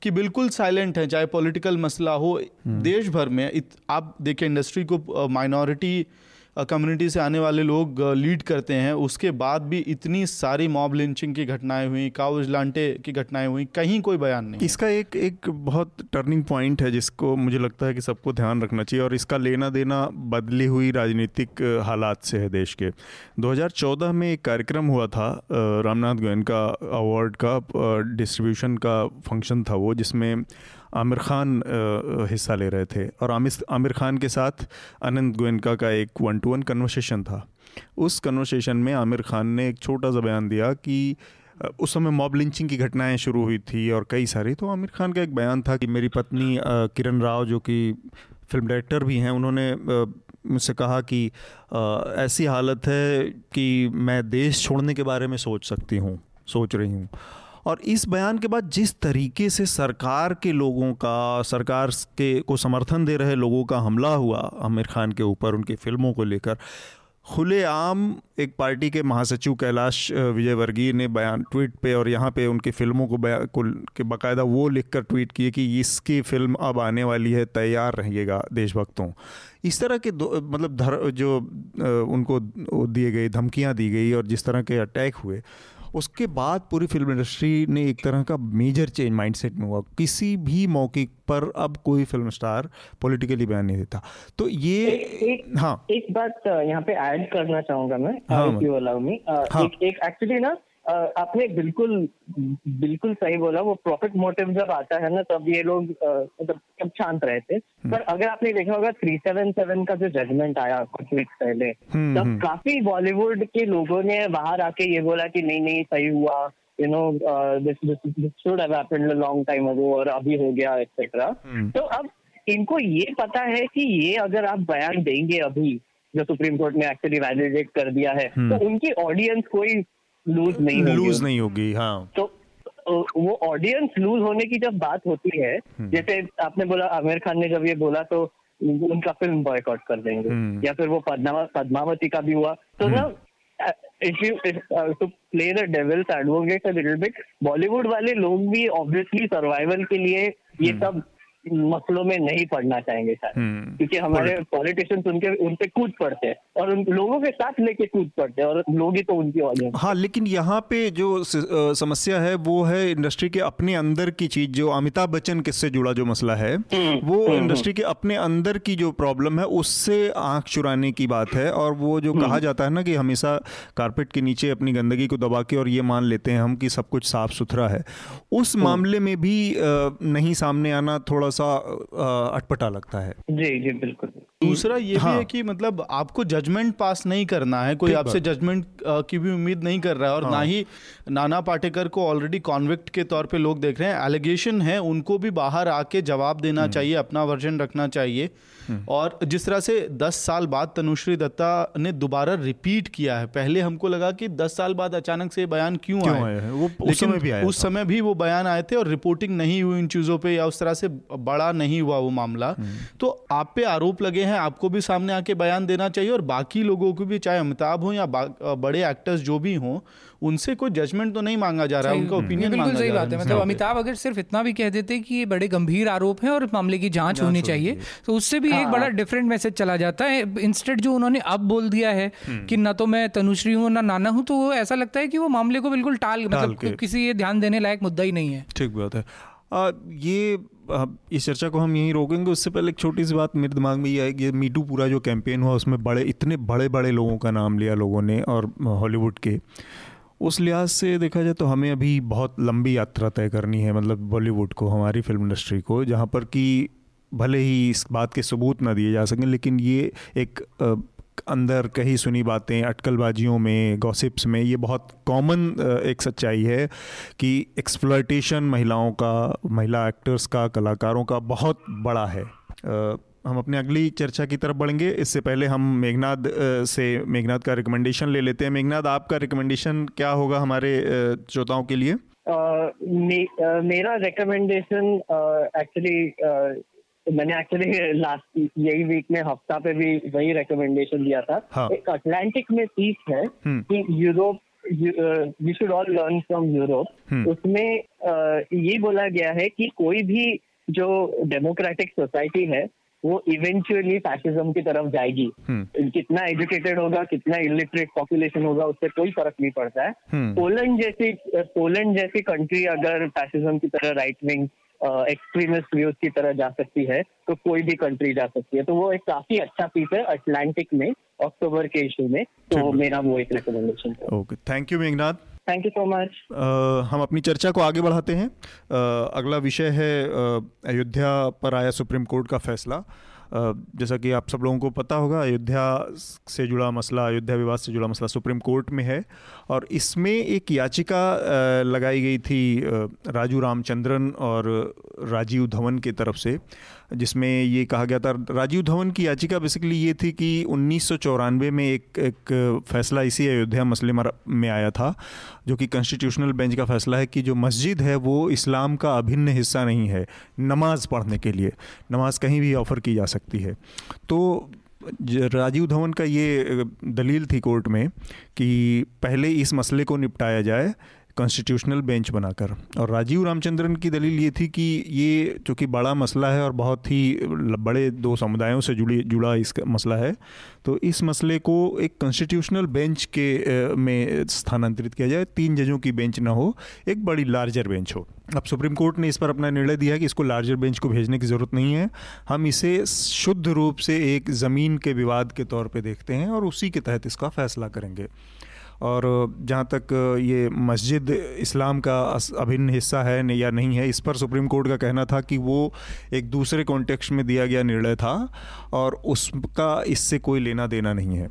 कि बिल्कुल साइलेंट है चाहे पॉलिटिकल मसला हो देश भर में इत, आप देखिए इंडस्ट्री को माइनॉरिटी कम्युनिटी से आने वाले लोग लीड करते हैं। उसके बाद भी इतनी सारी मॉब लिंचिंग की घटनाएँ हुई काउज लांटे की घटनाएँ हुई, कहीं कोई बयान नहीं। इसका एक एक बहुत टर्निंग पॉइंट है जिसको मुझे लगता है कि सबको ध्यान रखना चाहिए और इसका लेना देना बदली हुई राजनीतिक हालात से है देश के। 2014 में एक कार्यक्रम हुआ था रामनाथ रामनाथ गोयनका अवार्ड का डिस्ट्रीब्यूशन का फ़ंक्शन था वो, जिसमें आमिर खान हिस्सा ले रहे थे। और आमिर खान के साथ अनंत गोयनका का एक वन टू वन कन्वर्सेशन था। उस कन्वर्सेशन में आमिर खान ने एक छोटा सा बयान दिया कि उस समय मॉब लिंचिंग की घटनाएँ शुरू हुई थी और कई सारी। तो आमिर खान का एक बयान था कि मेरी पत्नी किरण राव, जो कि फ़िल्म डायरेक्टर भी हैं, उन्होंने मुझसे कहा कि ऐसी हालत है कि मैं देश छोड़ने के बारे में सोच सकती हूँ, सोच रही हूँ। और इस बयान के बाद जिस तरीके से सरकार के लोगों का, सरकार के को समर्थन दे रहे लोगों का हमला हुआ, आमिर खान के ऊपर, उनकी फ़िल्मों को लेकर, खुलेआम एक पार्टी के महासचिव कैलाश विजयवर्गीय ने बयान, ट्वीट पे और यहाँ पे उनकी फ़िल्मों को बया, को के बाकायदा वो लिखकर ट्वीट किए कि इसकी फ़िल्म अब आने वाली है, तैयार रहिएगा देशभक्तों। इस तरह के दो मतलब धर, जो उनको दिए गए, धमकियाँ दी गई और जिस तरह के अटैक हुए उसके बाद पूरी फ़िल्म इंडस्ट्री ने एक तरह का मेजर चेंज माइंडसेट में हुआ। किसी भी मौके पर अब कोई फ़िल्म स्टार पॉलिटिकली बयान नहीं देता। तो ये एक एक हाँ। एक बात यहाँ पे ऐड करना चाहूँगा मैं हाँ, हाँ। एक एक एक्चुअली ना आपने बिल्कुल बिल्कुल सही बोला वो प्रॉफिट मोटिव जब आता है ना तब ये लोग मतलब तब शांत रहते हम्म। पर अगर आपने देखा होगा थ्री सेवन सेवन का जो जजमेंट आया कुछ वीक्स पहले हम्म, तब हम्म। काफ़ी बॉलीवुड के लोगों ने बाहर आके ये बोला कि नहीं नहीं सही हुआ you know this this should have happened a long time ago और अभी हो गया एक्सेट्रा। तो अब इनको ये पता है कि ये अगर आप बयान देंगे अभी जो सुप्रीम कोर्ट ने एक्चुअली वैलिडेट कर दिया है। तो उनकी ऑडियंस कोई लूज नहीं होगी लूज नहीं होगी हाँ। तो वो ऑडियंस लूज होने की जब बात होती है हम्म। जैसे आपने बोला आमिर खान ने जब ये बोला तो उनका फ़िल्म बॉयकॉट कर देंगे। हम्म। या फिर वो पद्मा पद्मावती का भी हुआ। तो ना if you to play the devil's advocate a little bit Bollywood वाले लोग भी ऑब्वियसली सर्वाइवल के लिए ये सब मसलों में नहीं पढ़ना चाहेंगे शायद। हम्म। क्योंकि हमारे पॉलिटिशियन उनके उन पे कूद पड़ते हैं और उन लोगों के साथ लेके कूद पड़ते हैं और लोग ही तो उनकी ऑडियंस हाँ लेकिन यहाँ पे जो समस्या है वो है इंडस्ट्री के अपने अंदर की चीज़ जो अमिताभ बच्चन किससे जुड़ा जो मसला है वो इंडस्ट्री के अपने अंदर की जो प्रॉब्लम है उससे आँख चुराने की बात है और वो जो कहा जाता है ना कि हमेशा कारपेट के नीचे अपनी गंदगी को दबा के और ये मान लेते हैं हम कि सब कुछ साफ़ सुथरा है उस मामले में भी नहीं सामने आना थोड़ा सा अटपटा लगता है। जी जी बिल्कुल। दूसरा ये हाँ। भी है। कि मतलब आपको जजमेंट पास नहीं करना है कोई आपसे जजमेंट की भी उम्मीद नहीं कर रहा है और हाँ. ना ही। नाना पाटेकर को ऑलरेडी कॉन्विक्ट के तौर पे लोग देख रहे हैं। एलिगेशन है उनको भी बाहर आके जवाब देना चाहिए अपना वर्जन रखना चाहिए। और जिस तरह से 10 साल बाद तनुश्री दत्ता ने दोबारा रिपीट किया है पहले हमको लगा कि 10 साल बाद अचानक से बयान क्यों, क्यों आए? आए हैं? वो उस समय भी आया उस समय भी वो बयान आए थे और रिपोर्टिंग नहीं हुई इन चीज़ों पे या उस तरह से बड़ा नहीं हुआ वो मामला। तो आप पे आरोप लगे हैं आपको भी सामने आके बयान देना चाहिए और बाकी लोगों को भी चाहे अमिताभ हो या बड़े एक्टर्स जो भी हों उनसे कोई जजमेंट तो नहीं मांगा जा रहा है उनका ओपिनियन बिल्कुल सही बात है। है। मतलब अमिताभ अगर सिर्फ़ इतना भी कह देते कि ये बड़े गंभीर आरोप हैं और मामले की जाँच होनी चाहिए तो उससे भी एक बड़ा डिफरेंट मैसेज चला जाता है। इंस्टेड जो उन्होंने अब बोल दिया है कि ना तो मैं तनुश्री हूँ ना नाना हूँ तो ऐसा लगता है कि वो मामले को बिल्कुल टाल मतलब किसी ये ध्यान देने लायक मुद्दा ही नहीं है। ठीक बात है। आ, ये इस चर्चा को हम यहीं रोकेंगे। उससे पहले एक छोटी सी बात मेरे दिमाग में ये कि मीटू पूरा जो कैंपेन हुआ उसमें बड़े इतने बड़े बड़े लोगों का नाम लिया लोगों ने और हॉलीवुड के। उस लिहाज से देखा जाए तो हमें अभी बहुत लंबी यात्रा तय करनी है मतलब बॉलीवुड को हमारी फ़िल्म इंडस्ट्री को जहाँ पर कि भले ही इस बात के सबूत ना दिए जा सकें लेकिन ये एक अंदर कही सुनी बातें अटकलबाजियों में गॉसिप्स में ये बहुत कॉमन एक सच्चाई है कि एक्सप्लॉयटेशन महिलाओं का महिला एक्टर्स का कलाकारों का बहुत बड़ा है। हम अपने अगली चर्चा की तरफ़ बढ़ेंगे। इससे पहले हम मेघनाथ से मेघनाथ का रिकमेंडेशन ले लेते हैं। मेघनाथ आपका रिकमेंडेशन क्या होगा हमारे श्रोताओं के लिए? Uh, मे, uh, मेरा रिकमेंडेशन एक्चुअली मैंने एक्चुअली लास्ट यही वीक में हफ़्ता पे भी वही रिकमेंडेशन दिया था हाँ. एक अटलांटिक में पीस है हम्म। कि Europe we should all learn from Europe उसमें uh, ये बोला गया है कि कोई भी जो डेमोक्रेटिक सोसाइटी है वो इवेंचुअली फैसिज्म की तरफ़ जाएगी हम्म। कितना एजुकेटेड होगा कितना इलिटरेट पॉपुलेशन होगा उससे कोई फ़र्क नहीं पड़ता है पोलैंड हम्म। जैसी पोलैंड जैसी कंट्री अगर फैसिज्म की तरह राइट विंग एक्सट्रीमिस्ट व्यूज़ की तरह जा सकती है तो कोई भी कंट्री जा सकती है। तो वो एक काफ़ी अच्छा पीस है अटलांटिक में अक्टूबर के इशू में। तो मेरा वो एक रिकमेंडेशन है। Okay thank you Meghnath thank you so much हम अपनी चर्चा को आगे बढ़ाते हैं। uh, अगला विषय है uh, अयोध्या पर आया सुप्रीम कोर्ट का फैसला। जैसा कि आप सब लोगों को पता होगा, अयोध्या से जुड़ा मसला, अयोध्या विवाद से जुड़ा मसला सुप्रीम कोर्ट में है और इसमें एक याचिका लगाई गई थी राजू रामचंद्रन और राजीव धवन की तरफ़ से, जिसमें ये कहा गया था, राजीव धवन की याचिका बेसिकली ये थी कि उन्नीस सौ चौरानवे में एक एक फैसला इसी अयोध्या मसले में आया था, जो कि कॉन्स्टिट्यूशनल बेंच का फैसला है कि जो मस्जिद है वो इस्लाम का अभिन्न हिस्सा नहीं है, नमाज़ पढ़ने के लिए, नमाज़ कहीं भी ऑफ़र की जा सकती है। तो राजीव धवन का ये दलील थी कोर्ट में कि पहले इस मसले को निपटाया जाए कॉन्स्टिट्यूशनल बेंच बनाकर। और राजीव रामचंद्रन की दलील ये थी कि ये चूँकि बड़ा मसला है और बहुत ही बड़े दो समुदायों से जुड़ी, जुड़ा इसका मसला है तो इस मसले को एक कॉन्स्टिट्यूशनल बेंच के में स्थानांतरित किया जाए, तीन जजों की बेंच ना हो, एक बड़ी लार्जर बेंच हो। अब सुप्रीम कोर्ट ने इस पर अपना निर्णय दिया कि इसको लार्जर बेंच को भेजने की ज़रूरत नहीं है। हम इसे शुद्ध रूप से एक ज़मीन के विवाद के तौर पर देखते हैं और उसी के तहत इसका फैसला करेंगे। और जहाँ तक ये मस्जिद इस्लाम का अभिन्न हिस्सा है या नहीं है, इस पर सुप्रीम कोर्ट का कहना था कि वो एक दूसरे कॉन्टेक्स्ट में दिया गया निर्णय था और उसका इससे कोई लेना देना नहीं है।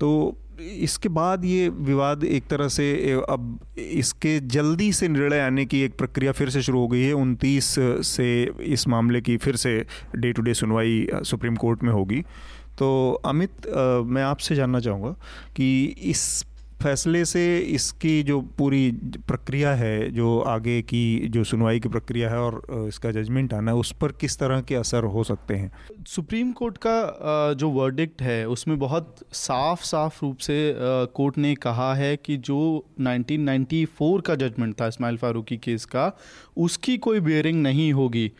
तो इसके बाद ये विवाद एक तरह से अब इसके जल्दी से निर्णय आने की एक प्रक्रिया फिर से शुरू हो गई है। उनतीस से इस मामले की फिर से डे टू डे सुनवाई सुप्रीम कोर्ट में होगी। तो अमित मैं आपसे जानना चाहूँगा कि इस फैसले से इसकी जो पूरी प्रक्रिया है जो आगे की जो सुनवाई की प्रक्रिया है और इसका जजमेंट आना है उस पर किस तरह के असर हो सकते हैं सुप्रीम कोर्ट का जो वर्डिक्ट है उसमें बहुत साफ़ साफ़ रूप से कोर्ट ने कहा है कि जो 1994 का जजमेंट था इस्माइल फारूकी केस का उसकी कोई बेयरिंग नहीं होगी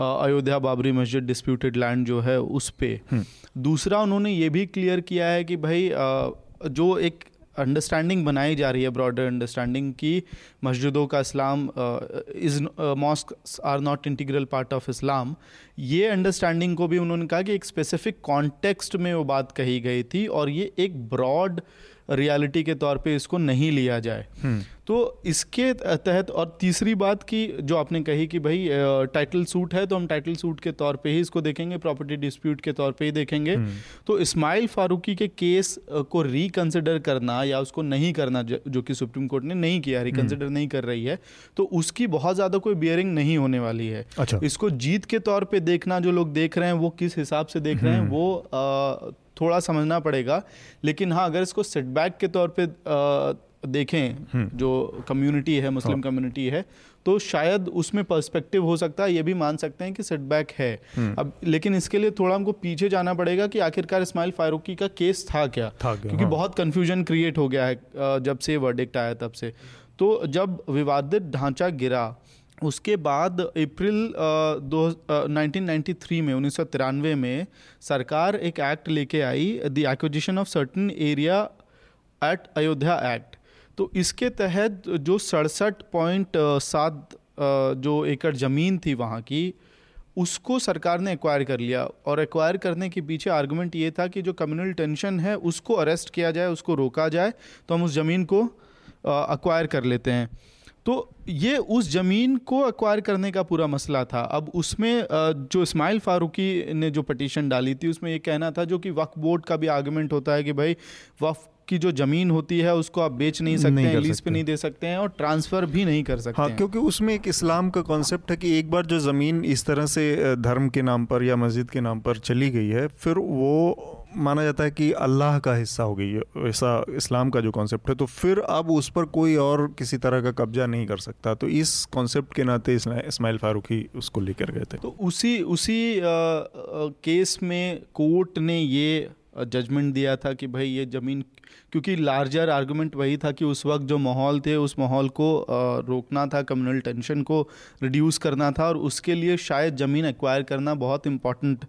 अयोध्या बाबरी मस्जिद डिस्प्यूटेड लैंड जो है उस पर हम्म। दूसरा उन्होंने ये भी क्लियर किया है कि भाई जो एक अंडरस्टैंडिंग बनाई जा रही है ब्रॉडर अंडरस्टैंडिंग की मस्जिदों का Islam is mosque are not integral part of Islam ये अंडरस्टैंडिंग को भी उन्होंने कहा कि एक स्पेसिफिक कॉन्टेक्स्ट में वो बात कही गई थी और ये एक ब्रॉड रियलिटी के तौर पे इसको नहीं लिया जाए हम्म। तो इसके तहत और तीसरी बात की जो आपने कही कि भाई टाइटल सूट है तो हम टाइटल सूट के तौर पे ही इसको देखेंगे प्रॉपर्टी डिस्प्यूट के तौर पे ही देखेंगे हम्म। तो इस्माइल फारूकी के केस को रिकंसिडर करना या उसको नहीं करना जो कि सुप्रीम कोर्ट ने नहीं किया रिकंसिडर हम्म। नहीं कर रही है तो उसकी बहुत ज़्यादा कोई बियरिंग नहीं होने वाली है अच्छा। इसको जीत के तौर पर देखना जो लोग देख रहे हैं वो किस हिसाब से देख रहे हैं वो थोड़ा समझना पड़ेगा लेकिन हाँ अगर इसको सेटबैक के तौर पे देखें हम्म। जो कम्युनिटी है मुस्लिम कम्युनिटी हाँ। है तो शायद उसमें पर्सपेक्टिव हो सकता है ये भी मान सकते हैं कि सेटबैक है हम्म। अब लेकिन इसके लिए थोड़ा हमको पीछे जाना पड़ेगा कि आखिरकार इस्माइल फारूकी का केस था क्या था क्योंकि हाँ। बहुत कन्फ्यूज़न क्रिएट हो गया है जब से वर्डिक्ट आया तब से तो जब विवादित ढांचा गिरा उसके बाद अप्रैल दो नाइनटीन में, उन्नीस सौ तिरानवे में सरकार एक एक्ट लेके आई, the acquisition of certain area at Ayodhya act. तो इसके तहत जो सड़सठ पॉइंट सात जो एकड़ ज़मीन थी वहाँ की, उसको सरकार ने एक्वायर कर लिया। और एक्वायर करने के पीछे आर्गुमेंट ये था कि जो कम्युनल टेंशन है, उसको अरेस्ट किया जाए, उसको रोका जाए तो हम उस ज़मीन को एक्वायर कर लेते हैं। तो ये उस ज़मीन को एक्वायर करने का पूरा मसला था अब उसमें जो इस्माइल फारूकी ने जो पटिशन डाली थी उसमें ये कहना था जो कि वक्फ बोर्ड का भी आर्गूमेंट होता है कि भाई वक्फ की जो ज़मीन होती है उसको आप बेच नहीं सकते नहीं हैं लीज पे नहीं दे सकते हैं और ट्रांसफ़र भी नहीं कर सकते हाँ हैं। क्योंकि उसमें एक इस्लाम का कॉन्सेप्ट है कि एक बार जो ज़मीन इस तरह से धर्म के नाम पर या मस्जिद के नाम पर चली गई है फिर वो माना जाता है कि अल्लाह का हिस्सा हो गई ऐसा इस्लाम का जो कॉन्सेप्ट है तो फिर अब उस पर कोई और किसी तरह का कब्जा नहीं कर सकता। तो इस कॉन्सेप्ट के नाते इस्माइल फारूकी उसको लेकर गए थे। तो उसी उसी आ, आ, केस में कोर्ट ने ये जजमेंट दिया था कि भाई ये ज़मीन क्योंकि लार्जर आर्गुमेंट वही था कि उस वक्त जो माहौल थे उस माहौल को रोकना था कम्युनल टेंशन को रिड्यूस करना था और उसके लिए शायद ज़मीन एक्वायर करना बहुत इंपॉर्टेंट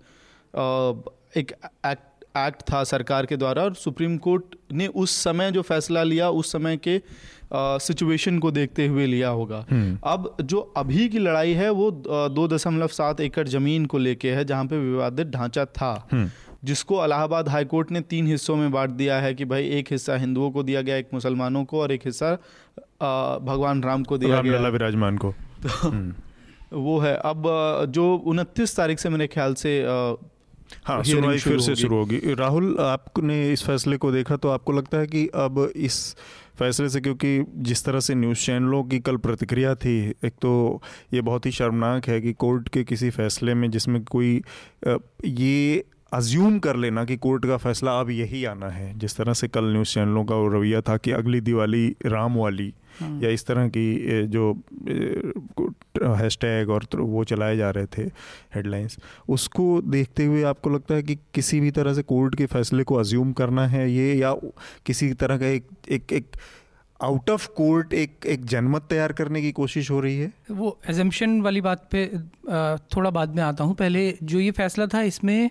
एक एक्ट एक्ट था सरकार के द्वारा और सुप्रीम कोर्ट ने उस समय जो फैसला लिया उस समय के सिचुएशन को देखते हुए लिया होगा हम्म। अब जो अभी की लड़ाई है वो दो दशमलव सात एकड़ ज़मीन को लेके है जहाँ पे विवादित ढांचा था हम्म। जिसको इलाहाबाद हाईकोर्ट ने तीन हिस्सों में बांट दिया है कि भाई एक हिस्सा हिंदुओं को दिया गया एक मुसलमानों को और एक हिस्सा भगवान राम को दिया राम गया विराजमान को (laughs) तो हम्म। वो है अब जो उनतीस तारीख से मेरे ख्याल से हाँ सुनवाई फिर से शुरू होगी राहुल आपने इस फैसले को देखा तो आपको लगता है कि अब इस फैसले से क्योंकि जिस तरह से न्यूज़ चैनलों की कल प्रतिक्रिया थी एक तो ये बहुत ही शर्मनाक है कि कोर्ट के किसी फैसले में जिसमें कोई ये अज्यूम कर लेना कि कोर्ट का फैसला अब यही आना है जिस तरह से कल न्यूज़ चैनलों का रवैया था कि अगली दिवाली राम वाली। या इस तरह की जो हैशटैग और तो वो चलाए जा रहे थे हेडलाइंस उसको देखते हुए आपको लगता है कि किसी भी तरह से कोर्ट के फैसले को अज्यूम करना है ये, या किसी तरह का एक एक एक आउट ऑफ़ कोर्ट एक एक जनमत तैयार करने की कोशिश हो रही है? वो एजम्पन वाली बात पे थोड़ा बाद में आता हूँ। पहले जो ये फैसला था, इसमें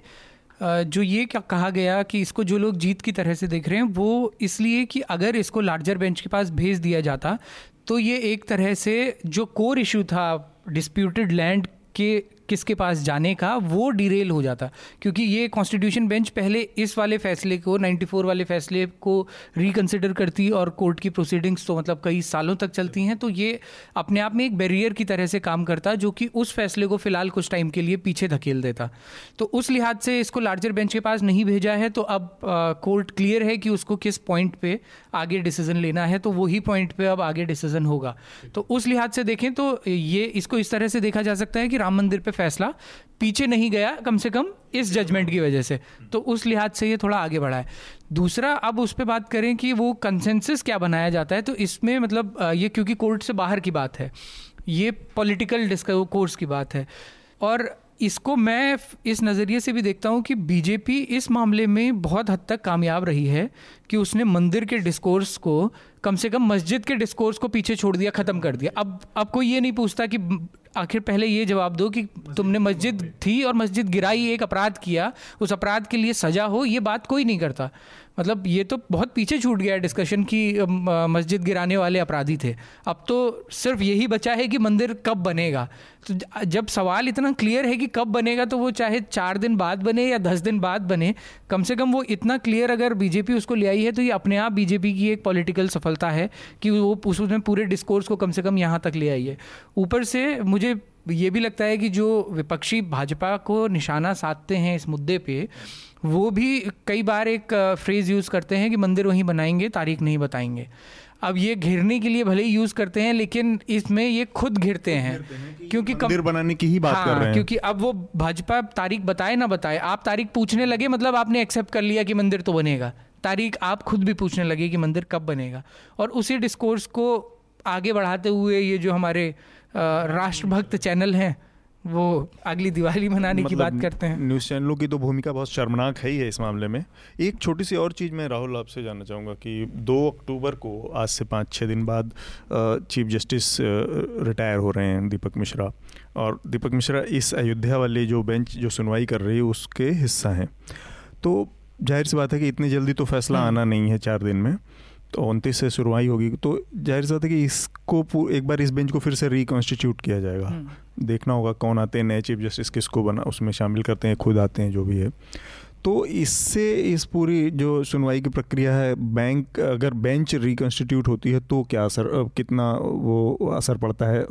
जो ये क्या कहा गया कि इसको जो लोग जीत की तरह से देख रहे हैं, वो इसलिए कि अगर इसको लार्जर बेंच के पास भेज दिया जाता तो ये एक तरह से जो कोर इशू था डिस्प्यूटेड लैंड के किसके पास जाने का, वो डिरेल हो जाता। क्योंकि ये कॉन्स्टिट्यूशन बेंच पहले इस वाले फैसले को 94 वाले फैसले को रिकन्सिडर करती और कोर्ट की प्रोसीडिंग्स तो मतलब कई सालों तक चलती हैं तो ये अपने आप में एक बैरियर की तरह से काम करता, जो कि उस फैसले को फ़िलहाल कुछ टाइम के लिए पीछे धकेल देता। तो उस लिहाज से इसको लार्जर बेंच के पास नहीं भेजा है तो अब कोर्ट क्लियर है कि उसको किस पॉइंट पे आगे डिसीज़न लेना है तो वही पॉइंट पे अब आगे डिसीज़न होगा। तो उस लिहाज से देखें तो ये, इसको इस तरह से देखा जा सकता है कि राम मंदिर पे फैसला पीछे नहीं गया कम से कम इस जजमेंट की वजह से। तो उस लिहाज से ये थोड़ा आगे बढ़ा है। दूसरा, अब उस पर बात करें कि वो कंसेंसस क्या बनाया जाता है तो इसमें मतलब ये क्योंकि कोर्ट से बाहर की बात है, ये पॉलिटिकल डिस्कोर्स की बात है। और इसको मैं इस नज़रिए से भी देखता हूँ कि बीजेपी इस मामले में बहुत हद तक कामयाब रही है कि उसने मंदिर के डिस्कोर्स को, कम से कम मस्जिद के डिस्कोर्स को पीछे छोड़ दिया, ख़त्म कर दिया। अब अब कोई ये नहीं पूछता कि आखिर पहले ये जवाब दो कि तुमने मस्जिद थी और मस्जिद गिराई, एक अपराध किया, उस अपराध के लिए सज़ा हो, ये बात कोई नहीं करता। मतलब ये तो बहुत पीछे छूट गया डिस्कशन की मस्जिद गिराने वाले अपराधी थे। अब तो सिर्फ़ यही बचा है कि मंदिर कब बनेगा। तो जब सवाल इतना क्लियर है कि कब बनेगा तो वो चाहे चार दिन बाद बने या दस दिन बाद बने, कम से कम वो इतना क्लियर अगर बीजेपी उसको ले आई है तो ये अपने आप बीजेपी की एक पॉलिटिकल सफलता है कि वो उसमें पूरे डिस्कोर्स को कम से कम यहाँ तक ले आई है। ऊपर से मुझे ये भी लगता है कि जो विपक्षी भाजपा को निशाना साधते हैं इस मुद्दे पे वो भी कई बार एक फ्रेज़ यूज़ करते हैं कि मंदिर वहीं बनाएँगे तारीख नहीं बताएँगे। अब ये घिरने के लिए भले ही यूज़ करते हैं लेकिन इसमें ये खुद घिरते हैं। क्योंकि मंदिर बनाने की ही बात हाँ, कर रहे हैं। क्योंकि अब वो भाजपा तारीख बताए ना बताए आप तारीख पूछने लगे मतलब आपने एक्सेप्ट कर लिया कि मंदिर तो बनेगा। तारीख आप खुद भी पूछने लगे कि मंदिर कब बनेगा। और उसी डिस्कोर्स को आगे बढ़ाते हुए ये जो हमारे राष्ट्रभक्त चैनल हैं वो अगली दिवाली मनाने मतलब की बात करते हैं। न्यूज़ चैनलों की तो भूमिका बहुत शर्मनाक है ही है इस मामले में। एक छोटी सी और चीज़ मैं राहुल आपसे जानना चाहूँगा कि दो अक्टूबर को आज से पाँच छः दिन बाद चीफ जस्टिस रिटायर हो रहे हैं दीपक मिश्रा। और दीपक मिश्रा इस अयोध्या वाले जो बेंच जो सुनवाई कर रही है उसके हिस्सा हैं। तो ज़ाहिर सी बात है कि इतनी जल्दी तो फैसला हम्म। आना नहीं है चार दिन में। तो उनतीस से सुनवाई होगी। तो ज़ाहिर सा है कि इसको एक बार इस बेंच को फिर से रिकॉन्स्टिट्यूट किया जाएगा। हम्म। देखना होगा कौन आते हैं नए चीफ जस्टिस किसको बना उसमें शामिल करते हैं खुद आते हैं जो भी है। तो इससे इस पूरी जो सुनवाई की प्रक्रिया है बैंक अगर बेंच रिकॉन्स्टिट्यूट होती है तो क्या असर कितना वो असर पड़ता है?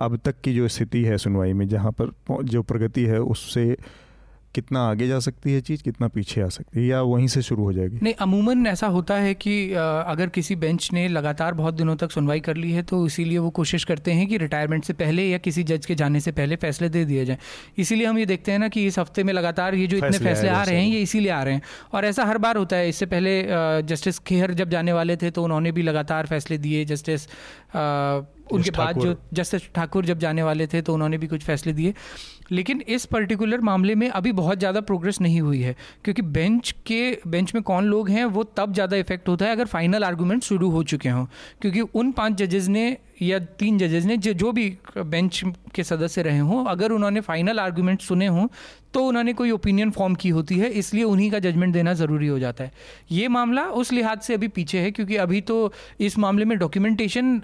अब तक की जो स्थिति है सुनवाई में जहाँ पर जो प्रगति है उससे कितना आगे जा सकती है चीज़ कितना पीछे आ सकती है या वहीं से शुरू हो जाएगी? नहीं अमूमन ऐसा होता है कि अगर किसी बेंच ने लगातार बहुत दिनों तक सुनवाई कर ली है तो इसीलिए वो कोशिश करते हैं कि रिटायरमेंट से पहले या किसी जज के जाने से पहले फैसले दे दिए जाएँ। इसीलिए हम ये देखते हैं ना कि इस हफ़्ते में लगातार ये जो इतने फैसले आ रहे हैं ये इसीलिए आ रहे हैं। और ऐसा हर बार होता है इससे पहले जस्टिस खेहर जब जाने वाले थे तो उन्होंने भी लगातार फैसले दिए। जस्टिस उनके बाद जो जस्टिस ठाकुर जब जाने वाले थे तो उन्होंने भी कुछ फैसले दिए। लेकिन इस पर्टिकुलर मामले में अभी बहुत ज़्यादा प्रोग्रेस नहीं हुई है, क्योंकि बेंच के बेंच में कौन लोग हैं, वो तब ज़्यादा इफ़ेक्ट होता है अगर फाइनल आर्गूमेंट शुरू हो चुके हों। क्योंकि उन पाँच जजेज़ ने या तीन जजेज़ ने, जो भी बेंच के सदस्य रहे हों, अगर उन्होंने फाइनल आर्गूमेंट सुने हों तो उन्होंने कोई ओपिनियन फॉर्म की होती है, इसलिए उन्हीं का जजमेंट देना ज़रूरी हो जाता है। ये मामला उस लिहाज से अभी पीछे है, क्योंकि अभी तो इस मामले में डॉक्यूमेंटेशन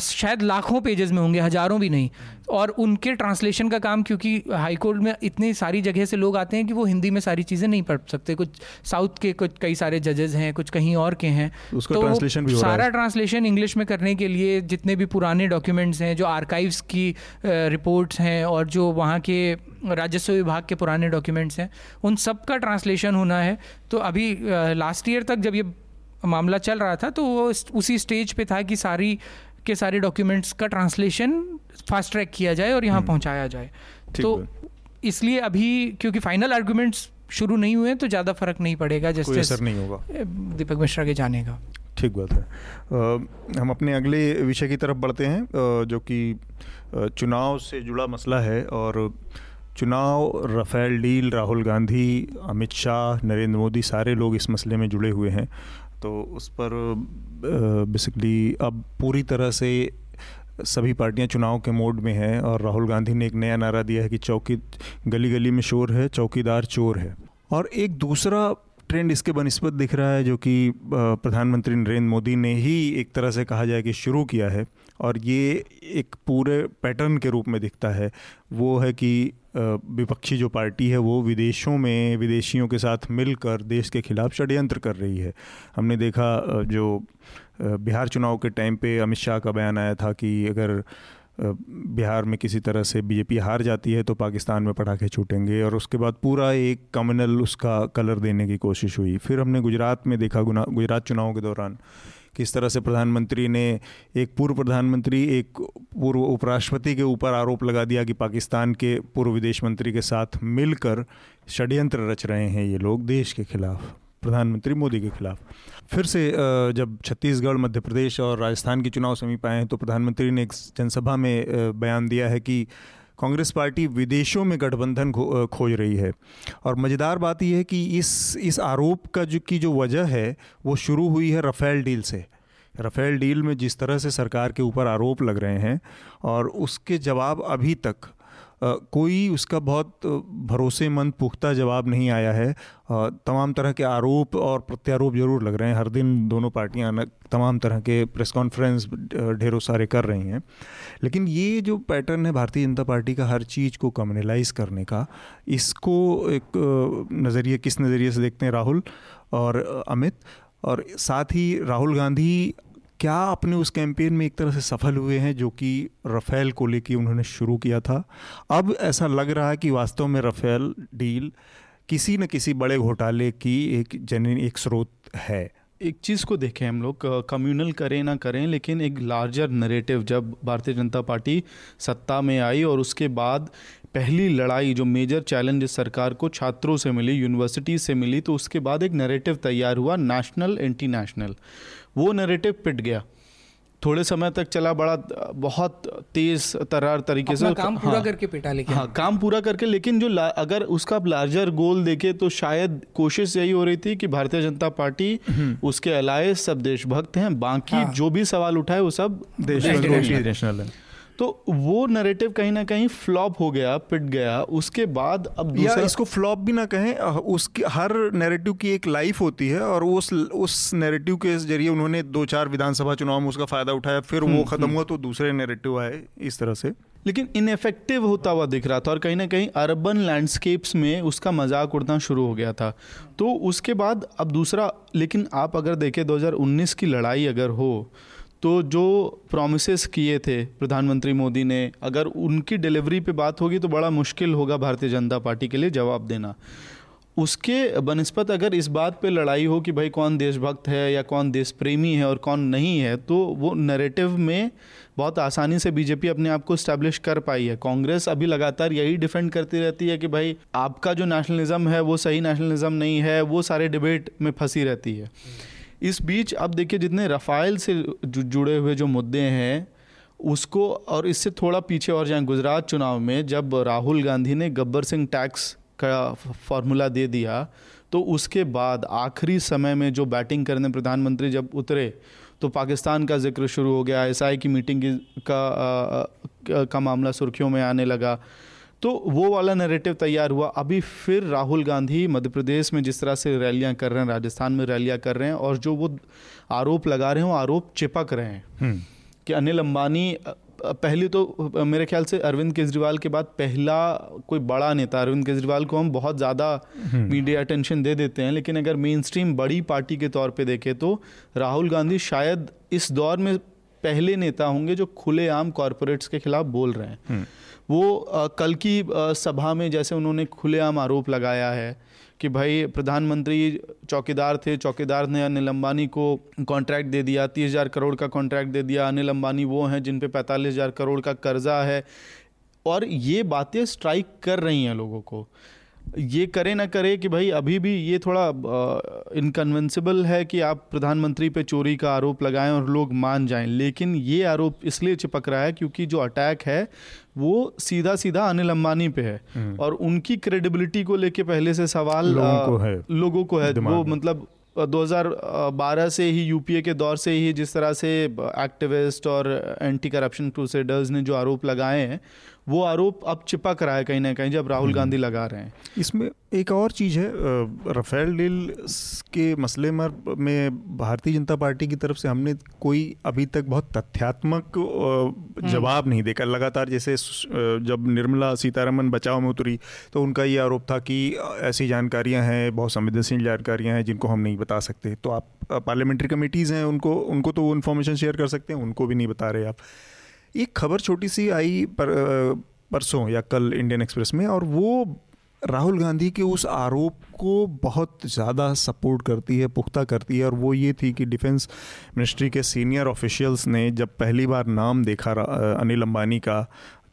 शायद लाखों पेजेस में होंगे हज़ारों भी नहीं। और उनके ट्रांसलेशन का काम क्योंकि हाई कोर्ट में इतनी सारी जगह से लोग आते हैं कि वो हिंदी में सारी चीज़ें नहीं पढ़ सकते। कुछ साउथ के कुछ कई सारे जजेस हैं कुछ कहीं और के हैं। उसका तो ट्रांसलेशन भी सारा ट्रांसलेशन इंग्लिश में करने के लिए जितने भी पुराने डॉक्यूमेंट्स हैं जो आर्काइव्स की रिपोर्ट्स हैं और जो वहाँ के राजस्व विभाग के पुराने डॉक्यूमेंट्स हैं उन सब का ट्रांसलेशन होना है। तो अभी लास्ट ईयर तक जब ये मामला चल रहा था तो वो उसी स्टेज पे था कि सारी के सारे डॉक्यूमेंट्स का ट्रांसलेशन फास्ट ट्रैक किया जाए और यहाँ हम्म। पहुँचाया जाए। तो इसलिए अभी क्योंकि फाइनल आर्गूमेंट्स शुरू नहीं हुए तो ज़्यादा फ़र्क नहीं पड़ेगा जैसे असर नहीं होगा। दीपक मिश्रा के जाने का। ठीक बात है। आ, हम अपने अगले विषय की तरफ़ बढ़ते हैं आ, जो कि चुनाव से जुड़ा मसला है और चुनाव रफ़ेल डील राहुल गांधी अमित शाह नरेंद्र मोदी सारे लोग इस मसले में जुड़े हुए हैं। तो उस पर बेसिकली अब पूरी तरह से सभी पार्टियाँ चुनाव के मोड में हैं और राहुल गांधी ने एक नया नारा दिया है कि चौकी गली गली में शोर है, चौकीदार चोर है। और एक दूसरा ट्रेंड इसके बनस्पत दिख रहा है जो कि प्रधानमंत्री नरेंद्र मोदी ने ही एक तरह से कहा जाए कि शुरू किया है और ये एक पूरे पैटर्न के रूप में दिखता है। वो है कि विपक्षी जो पार्टी है, वो विदेशों में विदेशियों के साथ मिलकर देश के खिलाफ षड्यंत्र कर रही है। हमने देखा जो बिहार चुनाव के टाइम पे अमित शाह का बयान आया था कि अगर बिहार में किसी तरह से बीजेपी हार जाती है तो पाकिस्तान में पटाखे छूटेंगे और उसके बाद पूरा एक कम्युनल उसका कलर देने की कोशिश हुई। फिर हमने गुजरात में देखा गुजरात चुनाव के दौरान किस तरह से प्रधानमंत्री ने एक पूर्व प्रधानमंत्री, एक पूर्व उपराष्ट्रपति के ऊपर आरोप लगा दिया कि पाकिस्तान के पूर्व विदेश मंत्री के साथ मिलकर षड्यंत्र रच रहे हैं ये लोग देश के खिलाफ, प्रधानमंत्री मोदी के खिलाफ। फिर से जब छत्तीसगढ़, मध्य प्रदेश और राजस्थान के चुनाव समीप आए हैं तो प्रधानमंत्री ने एक जनसभा में बयान दिया है कि कांग्रेस पार्टी विदेशों में गठबंधन खोज रही है। और मज़ेदार बात यह है कि इस इस आरोप का जो, की जो वजह है, वो शुरू हुई है रफ़ेल डील से। रफ़ेल डील में जिस तरह से सरकार के ऊपर आरोप लग रहे हैं, और उसके जवाब अभी तक कोई उसका बहुत भरोसेमंद पुख्ता जवाब नहीं आया है। तमाम तरह के आरोप और प्रत्यारोप ज़रूर लग रहे हैं। हर दिन दोनों पार्टियाँ तमाम तरह के प्रेस कॉन्फ्रेंस ढेरों सारे कर रही हैं। लेकिन ये जो पैटर्न है भारतीय जनता पार्टी का हर चीज़ को कम्युनलाइज करने का, इसको एक नज़रिए, किस नज़रिए से देखते हैं राहुल और अमित? और साथ ही राहुल गांधी क्या अपने उस कैंपेन में एक तरह से सफल हुए हैं जो कि रफ़ेल को लेकर उन्होंने शुरू किया था? अब ऐसा लग रहा है कि वास्तव में रफ़ेल डील किसी न किसी बड़े घोटाले की एक जन एक स्रोत है। एक चीज़ को देखें हम लोग कम्युनल करें ना करें, लेकिन एक लार्जर नरेटिव जब भारतीय जनता पार्टी सत्ता में आई और उसके बाद पहली लड़ाई जो मेजर चैलेंज सरकार को छात्रों से मिली यूनिवर्सिटी से मिली तो उसके बाद एक नरेटिव तैयार हुआ नेशनल एंटी नेशनल वो नरेटिव पिट गया। थोड़े समय तक चला बड़ा बहुत तेज तरार तरीके से काम पूरा हाँ, करके पिटा लेकिन हाँ काम पूरा करके लेकिन जो अगर उसका आप लार्जर गोल देखे तो शायद कोशिश यही हो रही थी कि भारतीय जनता पार्टी हम्म। उसके अलाय सब देशभक्त हैं बाकी हाँ। जो भी सवाल उठाए वो सब देश नेशनल है तो वो नरेटिव कहीं ना कहीं फ्लॉप हो गया पिट गया। उसके बाद अब या इसको फ्लॉप भी ना कहें उसकी हर नैरेटिव की एक लाइफ होती है और उस उस नैरेटिव के ज़रिए उन्होंने दो चार विधानसभा चुनाव में उसका फ़ायदा उठाया फिर हम्म, वो खत्म हुआ तो दूसरे नैरेटिव आए इस तरह से। लेकिन इनफेक्टिव होता हुआ दिख रहा था और कहीं ना कहीं अर्बन लैंडस्केप्स में उसका मज़ाक उड़ना शुरू हो गया था। तो उसके बाद अब दूसरा लेकिन आप अगर देखें 2019 की लड़ाई अगर हो तो जो प्रोमिस किए थे प्रधानमंत्री मोदी ने, अगर उनकी डिलीवरी पे बात होगी तो बड़ा मुश्किल होगा भारतीय जनता पार्टी के लिए जवाब देना। उसके बनस्पत अगर इस बात पे लड़ाई हो कि भाई कौन देशभक्त है या कौन देश प्रेमी है और कौन नहीं है तो वो नैरेटिव में बहुत आसानी से बीजेपी अपने आप को स्टैब्लिश कर पाई है। कांग्रेस अभी लगातार यही डिफेंड करती रहती है कि भाई आपका जो नेशनलिज्म है, वो सही नेशनलिज्म नहीं है, वो सारे डिबेट में फंसी रहती है। इस बीच अब देखिए जितने रफाइल से जुड़े हुए जो मुद्दे हैं उसको और इससे थोड़ा पीछे और जाएँ गुजरात चुनाव में जब राहुल गांधी ने गब्बर सिंह टैक्स का फॉर्मूला दे दिया तो उसके बाद आखिरी समय में जो बैटिंग करने प्रधानमंत्री जब उतरे तो पाकिस्तान का ज़िक्र शुरू हो गया एसआई की मीटिंग की आ, का मामला सुर्खियों में आने लगा। तो वो वाला नैरेटिव तैयार हुआ। अभी फिर राहुल गांधी मध्य प्रदेश में जिस तरह से रैलियाँ कर रहे हैं राजस्थान में रैलियाँ कर रहे हैं और जो वो आरोप लगा रहे हैं वो आरोप चिपक रहे हैं। कि अनिल अंबानी पहली तो मेरे ख्याल से अरविंद केजरीवाल के बाद पहला कोई बड़ा नेता अरविंद केजरीवाल को हम बहुत ज़्यादा मीडिया अटेंशन दे देते हैं लेकिन अगर मेन स्ट्रीम बड़ी पार्टी के तौर पे देखें तो राहुल गांधी शायद इस दौर में पहले नेता होंगे जो खुलेआम कॉरपोरेट्स के खिलाफ बोल रहे हैं। वो अ, कल की अ, सभा में जैसे उन्होंने खुलेआम आरोप लगाया है कि भाई प्रधानमंत्री चौकीदार थे चौकीदार ने अनिल अंबानी को कॉन्ट्रैक्ट दे दिया तीस हज़ार करोड़ का कॉन्ट्रैक्ट दे दिया अनिल अंबानी वो हैं जिन पे पैंतालीस हज़ार करोड़ का कर्जा है। और ये बातें स्ट्राइक कर रही हैं लोगों को। ये करे ना करे कि भाई अभी भी ये थोड़ा इनकन्वेंसिबल है कि आप प्रधानमंत्री पे चोरी का आरोप लगाएँ और लोग मान जाएँ लेकिन ये आरोप इसलिए चिपक रहा है क्योंकि जो अटैक है वो सीधा सीधा अनिल अंबानी पे है और उनकी क्रेडिबिलिटी को लेके पहले से सवाल लोगों को है। लोगों को है वो। मतलब अ, 2012 से ही यूपीए के दौर से ही जिस तरह से एक्टिविस्ट और एंटी करप्शन क्रूसेडर्स ने जो आरोप लगाए हैं वो आरोप अब चिपक रहा है कहीं ना कहीं जब राहुल गांधी लगा रहे हैं। इसमें एक और चीज़ है राफेल डील के मसले मर में भारतीय जनता पार्टी की तरफ़ से हमने कोई अभी तक बहुत तथ्यात्मक जवाब नहीं देखा। लगातार जैसे जब निर्मला सीतारमन बचाव में उतरी तो उनका ये आरोप था कि ऐसी जानकारियाँ हैं बहुत संवेदनशील जानकारियाँ हैं जिनको हम नहीं बता सकते। तो आप पार्लियामेंट्री कमेटीज़ हैं उनको उनको तो वो इन्फॉर्मेशन शेयर कर सकते हैं उनको भी नहीं बता रहे आप। एक खबर छोटी सी आई पर परसों या कल इंडियन एक्सप्रेस में, और वो राहुल गांधी के उस आरोप को बहुत ज़्यादा सपोर्ट करती है, पुख्ता करती है, और वो ये थी कि डिफेंस मिनिस्ट्री के सीनियर ऑफिशियल्स ने जब पहली बार नाम देखा अनिल अंबानी का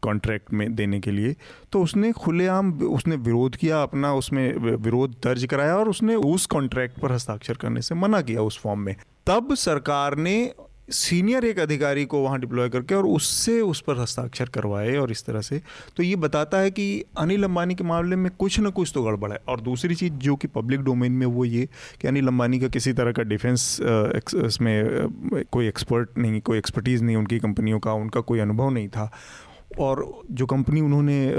कॉन्ट्रैक्ट में देने के लिए तो उसने खुलेआम उसने विरोध किया, अपना उसमें विरोध दर्ज कराया, और उसने उस कॉन्ट्रैक्ट पर हस्ताक्षर करने से मना किया उस फॉर्म में। तब सरकार ने सीनियर एक अधिकारी को वहाँ डिप्लॉय करके और उससे उस पर हस्ताक्षर करवाए और इस तरह से। तो ये बताता है कि अनिल अंबानी के मामले में कुछ ना कुछ तो गड़बड़ है। और दूसरी चीज़ जो कि पब्लिक डोमेन में वो ये कि अनिल अंबानी का किसी तरह का डिफेंस इसमें कोई एक्सपर्ट नहीं, कोई एक्सपर्टीज़ नहीं उनकी कंपनियों का, उनका कोई अनुभव नहीं था। और जो कंपनी उन्होंने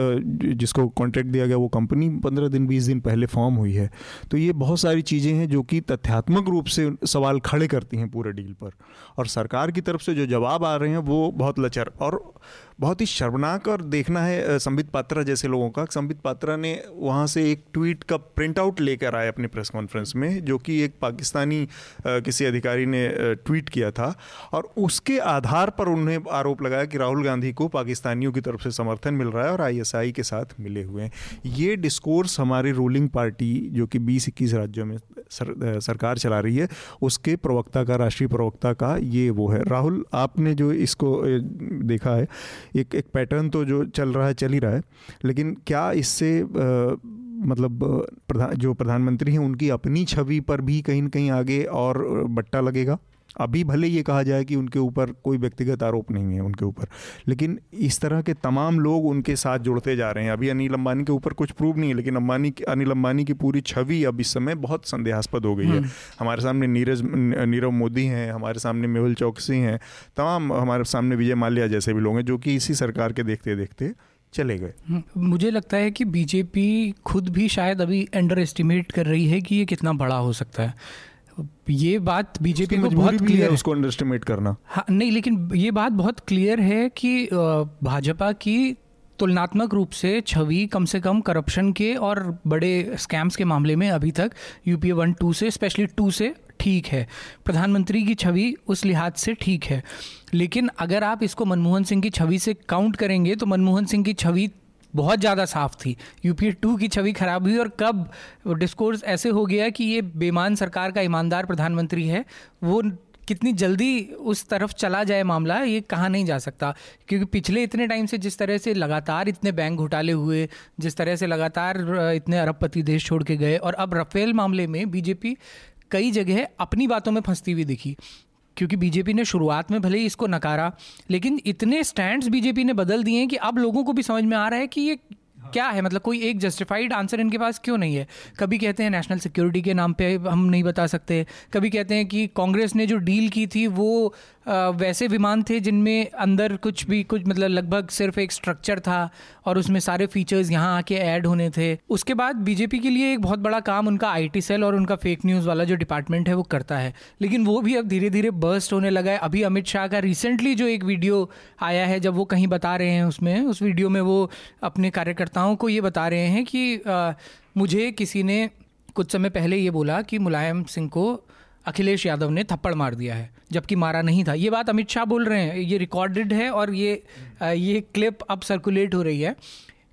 जिसको कॉन्ट्रैक्ट दिया गया, वो कंपनी पंद्रह दिन, बीस दिन पहले फॉर्म हुई है। तो ये बहुत सारी चीज़ें हैं जो कि तथ्यात्मक रूप से सवाल खड़े करती हैं पूरे डील पर। और सरकार की तरफ़ से जो जवाब आ रहे हैं, वो बहुत लचर और बहुत ही शर्मनाक और देखना है संबित पात्रा जैसे लोगों का। संबित पात्रा ने वहाँ से एक ट्वीट का प्रिंट आउट लेकर आए अपनी प्रेस कॉन्फ्रेंस में जो कि एक पाकिस्तानी किसी अधिकारी ने ट्वीट किया था। और उसके आधार पर उन्हें आरोप लगाया कि राहुल गांधी को पाकिस्तानियों की तरफ़ से समर्थन मिल रहा है और आईएसआई के साथ मिले हुए हैं। ये डिस्कोर्स हमारी रूलिंग पार्टी जो कि बीस इक्कीस राज्यों में सर, सरकार चला रही है उसके प्रवक्ता का राष्ट्रीय प्रवक्ता का ये वो है। राहुल आपने जो इसको देखा है एक एक पैटर्न तो जो चल रहा है, चल ही रहा है। लेकिन क्या इससे मतलब प्रधान जो प्रधानमंत्री हैं, उनकी अपनी छवि पर भी कहीं ना कहीं आगे और बट्टा लगेगा? अभी भले ये कहा जाए कि उनके ऊपर कोई व्यक्तिगत आरोप नहीं है उनके ऊपर लेकिन इस तरह के तमाम लोग उनके साथ जुड़ते जा रहे हैं। अभी अनिल अंबानी के ऊपर कुछ प्रूव नहीं है लेकिन अंबानी अनिल अंबानी की पूरी छवि अब इस समय बहुत संदेहास्पद हो गई है। हमारे सामने नीरज नीरव मोदी हैं हमारे सामने मेहुल चौकसी हैं तमाम हमारे सामने विजय माल्या जैसे भी लोग हैं जो कि इसी सरकार के देखते देखते चले गए। हम्म, मुझे लगता है कि बीजेपी खुद भी शायद अभी अंडर एस्टिमेट कर रही है कि ये कितना बड़ा हो सकता है। ये बात बीजेपी को बहुत क्लियर है उसको अंडर एस्टिमेट करना। हाँ नहीं लेकिन ये बात बहुत क्लियर है कि भाजपा की तुलनात्मक रूप से छवि कम से कम करप्शन के और बड़े स्कैम्स के मामले में अभी तक यूपीए वन टू से स्पेशली टू से ठीक है। प्रधानमंत्री की छवि उस लिहाज से ठीक है। लेकिन अगर आप इसको मनमोहन सिंह की छवि से काउंट करेंगे तो मनमोहन सिंह की छवि बहुत ज़्यादा साफ़ थी। यूपीए टू की छवि खराब हुई और कब डिस्कोर्स ऐसे हो गया कि ये बेमान सरकार का ईमानदार प्रधानमंत्री है, वो कितनी जल्दी उस तरफ़ चला जाए मामला, ये कहा नहीं जा सकता। क्योंकि पिछले इतने टाइम से जिस तरह से लगातार इतने बैंक घोटाले हुए, जिस तरह से लगातार इतने अरबपति देश छोड़ के गए, और अब रफेल मामले में बीजेपी कई जगह अपनी बातों में फंसती हुई दिखी। क्योंकि बीजेपी ने शुरुआत में भले ही इसको नकारा, लेकिन इतने स्टैंड्स बीजेपी ने बदल दिए हैं कि अब लोगों को भी समझ में आ रहा है कि ये क्या है? मतलब कोई एक जस्टिफाइड आंसर इनके पास क्यों नहीं है? कभी कहते हैं नेशनल सिक्योरिटी के नाम पे हम नहीं बता सकते। कभी कहते हैं कि कांग्रेस ने जो डील की थी, वो वैसे विमान थे जिनमें अंदर कुछ भी कुछ मतलब लगभग सिर्फ़ एक स्ट्रक्चर था और उसमें सारे फीचर्स यहाँ आके ऐड होने थे। उसके बाद बीजेपी के लिए एक बहुत बड़ा काम उनका आईटी सेल और उनका फेक न्यूज़ वाला जो डिपार्टमेंट है वो करता है। लेकिन वो भी अब धीरे धीरे बर्स्ट होने लगा है। अभी अमित शाह का रिसेंटली जो एक वीडियो आया है जब वो कहीं बता रहे हैं उसमें उस वीडियो में वो अपने कार्यकर्ताओं को ये बता रहे हैं कि आ, मुझे किसी ने कुछ समय पहले ये बोला कि मुलायम सिंह को अखिलेश यादव ने थप्पड़ मार दिया है, जबकि मारा नहीं था। ये बात अमित शाह बोल रहे हैं। ये रिकॉर्डेड है और ये ये क्लिप अब सर्कुलेट हो रही है।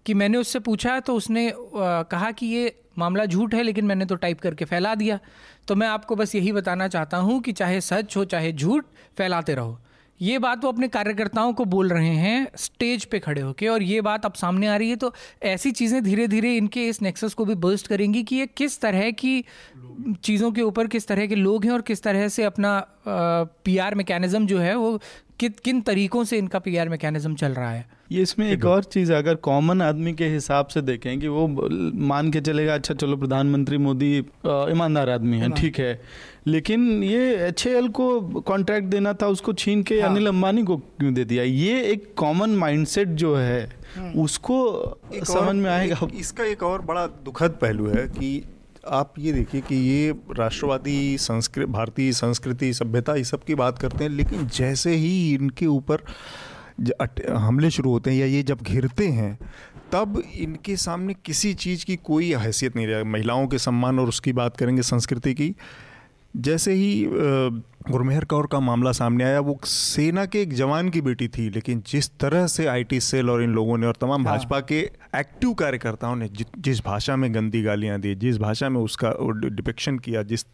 कि मैंने उससे पूछा तो उसने कहा कि ये मामला झूठ है, लेकिन मैंने तो टाइप करके फैला दिया। तो मैं आपको बस यही बताना चाहता हूँ कि चाहे सच हो, चाहे झूठ, फैलाते रहो। ये बात वो अपने कार्यकर्ताओं को बोल रहे हैं, स्टेज पे खड़े होके, और ये बात अब सामने आ रही है तो ऐसी चीज़ें धीरे धीरे इनके इस नेक्सस को भी बर्स्ट करेंगी कि ये किस तरह की चीज़ों के ऊपर किस तरह के लोग हैं और किस तरह से अपना पीआर मैकेनिज्म जो है वो कि, किन तरीकों से इनका पीआर मैकेनिज्म चल रहा है? ये इसमें एक और चीज़ अगर कॉमन आदमी के हिसाब से देखें कि वो मान के चलेगा अच्छा चलो प्रधानमंत्री मोदी ईमानदार आदमी है ठीक है। लेकिन ये एच को कॉन्ट्रैक्ट देना था उसको छीन के हाँ। अनिल अंबानी को क्यों दे दिया? ये एक कॉमन माइंडसेट जो है हम्म। उसको समझ में आएगा। इसका एक और बड़ा दुखद पहलू है कि आप ये देखिए कि ये राष्ट्रवादी संस्कृति भारतीय संस्कृति, सभ्यता, ये सब की बात करते हैं, लेकिन जैसे ही इनके ऊपर हमले शुरू होते हैं या ये जब घिरते हैं, तब इनके सामने किसी चीज़ की कोई हैसियत नहीं रहा, महिलाओं के सम्मान और उसकी बात करेंगे संस्कृति की। जैसे ही गुरमेहर कौर का मामला सामने आया वो सेना के एक जवान की बेटी थी लेकिन जिस तरह से आईटी सेल और इन लोगों ने और तमाम हाँ। भाजपा के एक्टिव कार्यकर्ताओं ने जि, जिस भाषा में गंदी गालियाँ दी जिस भाषा में उसका डिपिक्शन किया जिस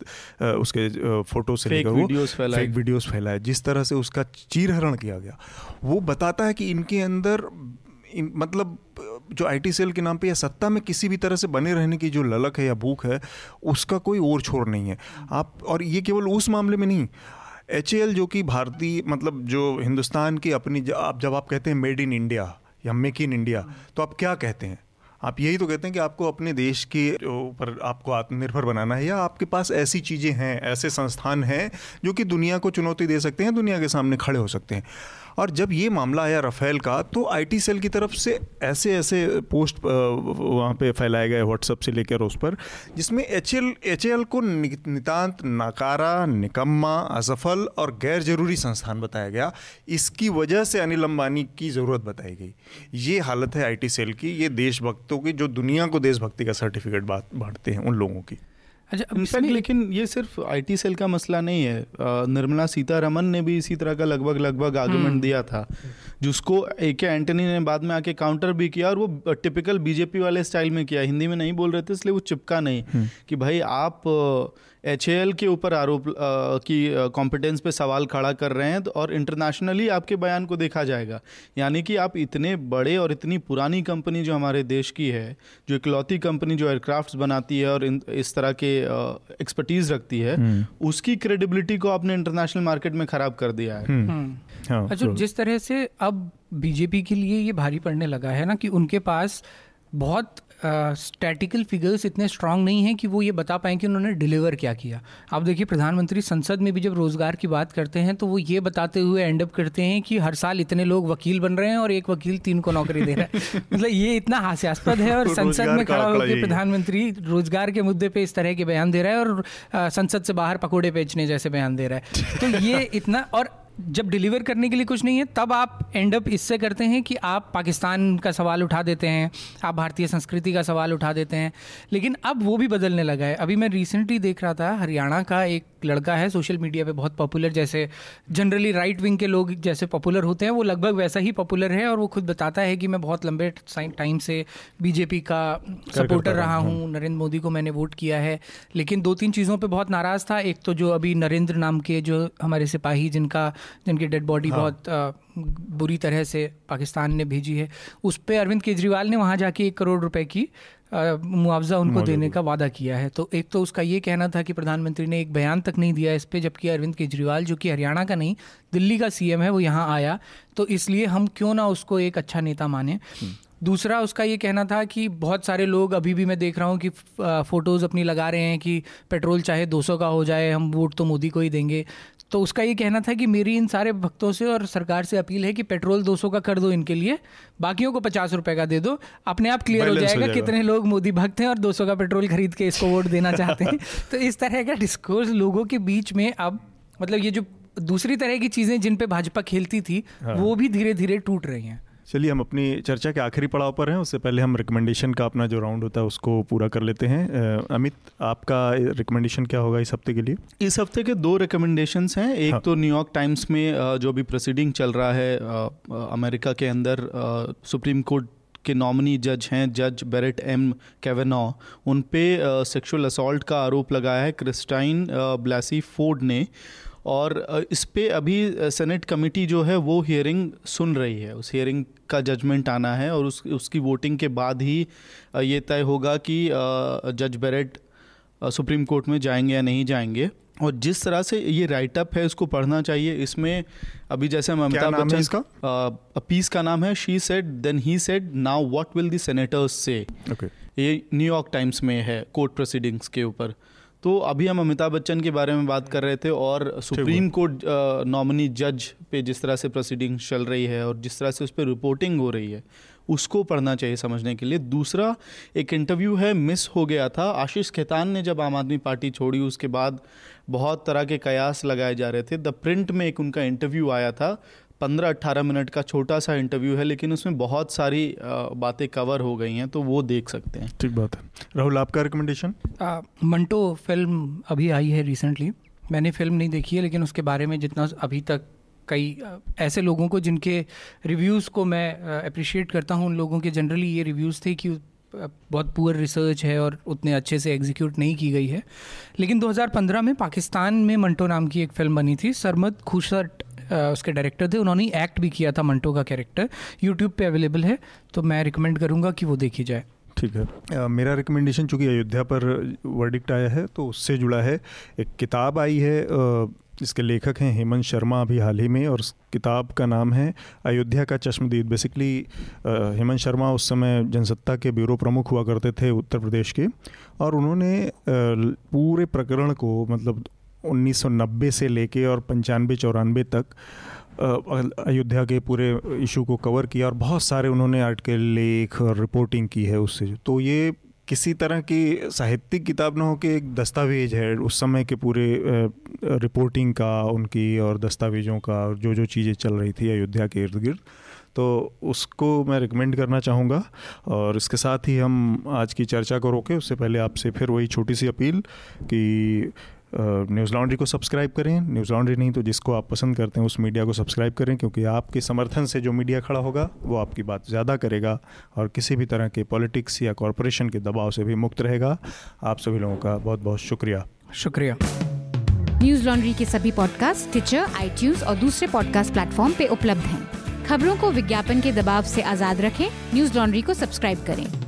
उसके फ़ोटो से लेकर वो फेक वीडियोस फैलाए जिस तरह से उसका चीरहरण किया गया वो बताता है कि इनके अंदर इन, मतलब जो आईटी सेल के नाम पे या सत्ता में किसी भी तरह से बने रहने की जो ललक है या भूख है, उसका कोई और छोर नहीं है। आप, और ये केवल उस मामले में नहीं एच जो कि भारतीय मतलब जो हिंदुस्तान की अपनी आप जब आप कहते हैं मेड इन इंडिया या मेक इन इंडिया तो आप क्या कहते हैं? आप यही तो कहते हैं कि आपको अपने देश के ऊपर आपको आत्मनिर्भर बनाना है या आपके पास ऐसी चीज़ें हैं, ऐसे संस्थान हैं जो कि दुनिया को चुनौती दे सकते हैं, दुनिया के सामने खड़े हो सकते हैं। और जब ये मामला आया रफ़ेल का तो आईटी सेल की तरफ़ से ऐसे ऐसे पोस्ट वहाँ पे फैलाए गए व्हाट्सअप से लेकर उस पर, जिसमें एच एल को नितांत नाकारा, निकम्मा, असफल और गैर ज़रूरी संस्थान बताया गया। इसकी वजह से अनिल अंबानी की ज़रूरत बताई गई। ये हालत है आईटी सेल की, ये देशभक्तों की, जो दुनिया को देशभक्ति का सर्टिफिकेट बांटते हैं उन लोगों की। अच्छा इनफैक्ट लेकिन ये सिर्फ़ आईटी सेल का मसला नहीं है निर्मला सीतारमन ने भी इसी तरह का लगभग लगभग आर्गुमेंट हम्म। दिया था जिसको ए के एंटनी ने बाद में आके काउंटर भी किया और वो टिपिकल बीजेपी वाले स्टाइल में किया हिंदी में नहीं बोल रहे थे इसलिए वो चिपका नहीं हम्म। कि भाई आप एच के ऊपर आरोप की कॉम्पिटेंस पे सवाल खड़ा कर रहे हैं तो और इंटरनेशनली आपके बयान को देखा जाएगा यानी कि आप इतने बड़े और इतनी पुरानी कंपनी जो हमारे देश की है जो इकलौती कंपनी जो एयरक्राफ्ट्स बनाती है और इस तरह के एक्सपर्टीज रखती है हम्म। उसकी क्रेडिबिलिटी को आपने इंटरनेशनल मार्केट में खराब कर दिया है हम्म, हम्म। हाँ अच्छा जिस तरह से अब बीजेपी के लिए ये भारी पड़ने लगा है ना कि उनके पास बहुत स्टैटिकल फिगर्स इतने स्ट्रांग नहीं हैं कि वो ये बता पाएँ कि उन्होंने डिलीवर क्या किया। आप देखिए प्रधानमंत्री संसद में भी जब रोज़गार की बात करते हैं तो वो ये बताते हुए एंड अप करते हैं कि हर साल इतने लोग वकील बन रहे हैं और एक वकील तीन को नौकरी दे रहा है। (laughs) मतलब ये इतना हास्यास्पद है और (laughs) संसद में खड़ा होकर प्रधानमंत्री रोज़गार के मुद्दे पर इस तरह के बयान दे रहा है और संसद से बाहर पकौड़े बेचने जैसे बयान दे रहा है। तो ये इतना और जब डिलीवर करने के लिए कुछ नहीं है, तब आप एंड अप इससे करते हैं कि आप पाकिस्तान का सवाल उठा देते हैं, आप भारतीय संस्कृति का सवाल उठा देते हैं। लेकिन अब वो भी बदलने लगा है। अभी मैं रिसेंटली देख रहा था, हरियाणा का एक लड़का है सोशल मीडिया पे बहुत पॉपुलर जैसे जनरली राइट विंग के लोग जैसे पॉपुलर होते हैं वो लगभग वैसा ही पॉपुलर है और वो खुद बताता है कि मैं बहुत लंबे टाइम से बीजेपी का सपोर्टर रहा हूँ। नरेंद्र मोदी को मैंने वोट किया है। लेकिन दो तीन चीज़ों पर बहुत नाराज़ था। एक तो जो अभी नरेंद्र नाम के जो हमारे सिपाही जिनका जिनकी डेड बॉडी बहुत बुरी तरह से पाकिस्तान ने भेजी है उस पर अरविंद केजरीवाल ने वहाँ जाके एक करोड़ रुपए की मुआवजा उनको देने का वादा किया है। तो एक तो उसका ये कहना था कि प्रधानमंत्री ने एक बयान तक नहीं दिया इस पर जबकि अरविंद केजरीवाल जो कि हरियाणा का नहीं दिल्ली का सीएम है वो यहाँ आया। तो इसलिए हम क्यों ना उसको एक अच्छा नेता माने। दूसरा उसका ये कहना था कि बहुत सारे लोग अभी भी मैं देख रहा हूँ कि फ़ोटोज़ अपनी लगा रहे हैं कि पेट्रोल चाहे 200 का हो जाए हम वोट तो मोदी को ही देंगे। तो उसका ये कहना था कि मेरी इन सारे भक्तों से और सरकार से अपील है कि पेट्रोल 200 का कर दो इनके लिए बाकियों को पचास रुपए का दे दो अपने आप क्लियर हो जाएगा जाएगा। कितने लोग मोदी भक्त हैं और 200 का पेट्रोल खरीद के इसको वोट देना चाहते हैं (laughs) तो इस तरह का डिस्कोर्स लोगों के बीच में अब मतलब ये जो दूसरी तरह की चीज़ें जिन पर भाजपा खेलती थी हाँ। वो भी धीरे धीरे टूट रही हैं चलिए हम अपनी चर्चा के आखिरी पड़ाव पर हैं। उससे पहले हम रिकमेंडेशन का अपना जो राउंड होता है उसको पूरा कर लेते हैं। अमित आपका रिकमेंडेशन क्या होगा इस हफ़्ते के लिए? इस हफ़्ते के दो रिकमेंडेशंस हैं। एक हाँ। तो न्यूयॉर्क टाइम्स में जो भी प्रोसीडिंग चल रहा है अमेरिका के अंदर सुप्रीम कोर्ट के नॉमिनी जज हैं जज बेरेट एम कैवेनॉ उन पे सेक्सुअल असॉल्ट का आरोप लगाया है। क्रिस्टाइन ब्लैसी फोर्ड ने। और इस पे अभी सेनेट कमेटी जो है वो हियरिंग सुन रही है। उस हियरिंग का जजमेंट आना है और उस उसकी वोटिंग के बाद ही ये तय होगा कि जज बेरेट सुप्रीम कोर्ट में जाएँगे या नहीं जाएँगे। और जिस तरह से ये राइट अप है इसको पढ़ना चाहिए। इसमें अभी जैसे हम अमिताभ बच्चन इसका? पीस का नाम है। She said then he said now what will the senators say ये न्यूयॉर्क टाइम्स में है कोर्ट प्रोसीडिंग्स के ऊपर। तो अभी हम अमिताभ बच्चन के बारे में बात कर रहे थे और सुप्रीम कोर्ट नॉमिनी जज पे जिस तरह से प्रोसीडिंग चल रही है और जिस तरह से उस पर रिपोर्टिंग हो रही है उसको पढ़ना चाहिए समझने के लिए। दूसरा एक इंटरव्यू है मिस हो गया था। आशीष खेतान ने जब आम आदमी पार्टी छोड़ी उसके बाद बहुत तरह के कयास लगाए जा रहे थे। द प्रिंट में एक उनका इंटरव्यू आया था पंद्रह अट्ठारह मिनट का छोटा सा इंटरव्यू है लेकिन उसमें बहुत सारी बातें कवर हो गई हैं तो वो देख सकते हैं। ठीक बात है। राहुल आपका रिकमेंडेशन मंटो फ़िल्म अभी आई है रिसेंटली मैंने फ़िल्म नहीं देखी है लेकिन उसके बारे में जितना अभी तक कई ऐसे लोगों को जिनके रिव्यूज़ को मैं अप्रिशिएट करता हूँ उन लोगों के जनरली ये रिव्यूज़ थे कि बहुत पुअर रिसर्च है और उतने अच्छे से एग्जीक्यूट नहीं की गई है। लेकिन 2015 में पाकिस्तान में मंटो नाम की एक फ़िल्म बनी थी सरमद खुशट उसके डायरेक्टर थे उन्होंने एक्ट भी किया था मंटो का कैरेक्टर यूट्यूब पे अवेलेबल है तो मैं रिकमेंड करूँगा कि वो देखी जाए। ठीक है। अ, मेरा रिकमेंडेशन चूँकि अयोध्या पर वर्डिक्ट आया है तो उससे जुड़ा है। एक किताब आई है इसके लेखक हैं हेमंत शर्मा अभी हाल ही में और उस किताब का नाम है अयोध्या का चश्मदीद। बेसिकली हेमंत शर्मा उस समय जनसत्ता के ब्यूरो प्रमुख हुआ करते थे उत्तर प्रदेश के और उन्होंने पूरे प्रकरण को मतलब 1990 से लेके और पंचानवे चौरानवे तक अयोध्या के पूरे इशू को कवर किया और बहुत सारे उन्होंने आर्टिकल, लेख और रिपोर्टिंग की है उससे। तो ये किसी तरह की साहित्यिक किताब ना हो कि एक दस्तावेज़ है, उस समय के पूरे रिपोर्टिंग का, उनकी और दस्तावेजों का और जो जो चीज़ें चल रही थी अयोध्या के इर्द गिर्द तो उसको मैं रिकमेंड करना चाहूँगा। और इसके साथ ही हम आज की चर्चा को रोके, उससे पहले आपसे फिर वही छोटी सी अपील कि न्यूज़ लॉन्ड्री को सब्सक्राइब करें। न्यूज़ लॉन्ड्री नहीं तो जिसको आप पसंद करते हैं उस मीडिया को सब्सक्राइब करें क्योंकि आपके समर्थन से जो मीडिया खड़ा होगा वो आपकी बात ज़्यादा करेगा और किसी भी तरह के पॉलिटिक्स या कॉरपोरेशन के दबाव से भी मुक्त रहेगा। आप सभी लोगों का बहुत बहुत शुक्रिया। शुक्रिया। न्यूज़ लॉन्ड्री के सभी पॉडकास्ट ट्विटर आई और दूसरे पॉडकास्ट प्लेटफॉर्म पे उपलब्ध हैं। खबरों को विज्ञापन के दबाव से आज़ाद रखें। न्यूज़ लॉन्ड्री को सब्सक्राइब करें।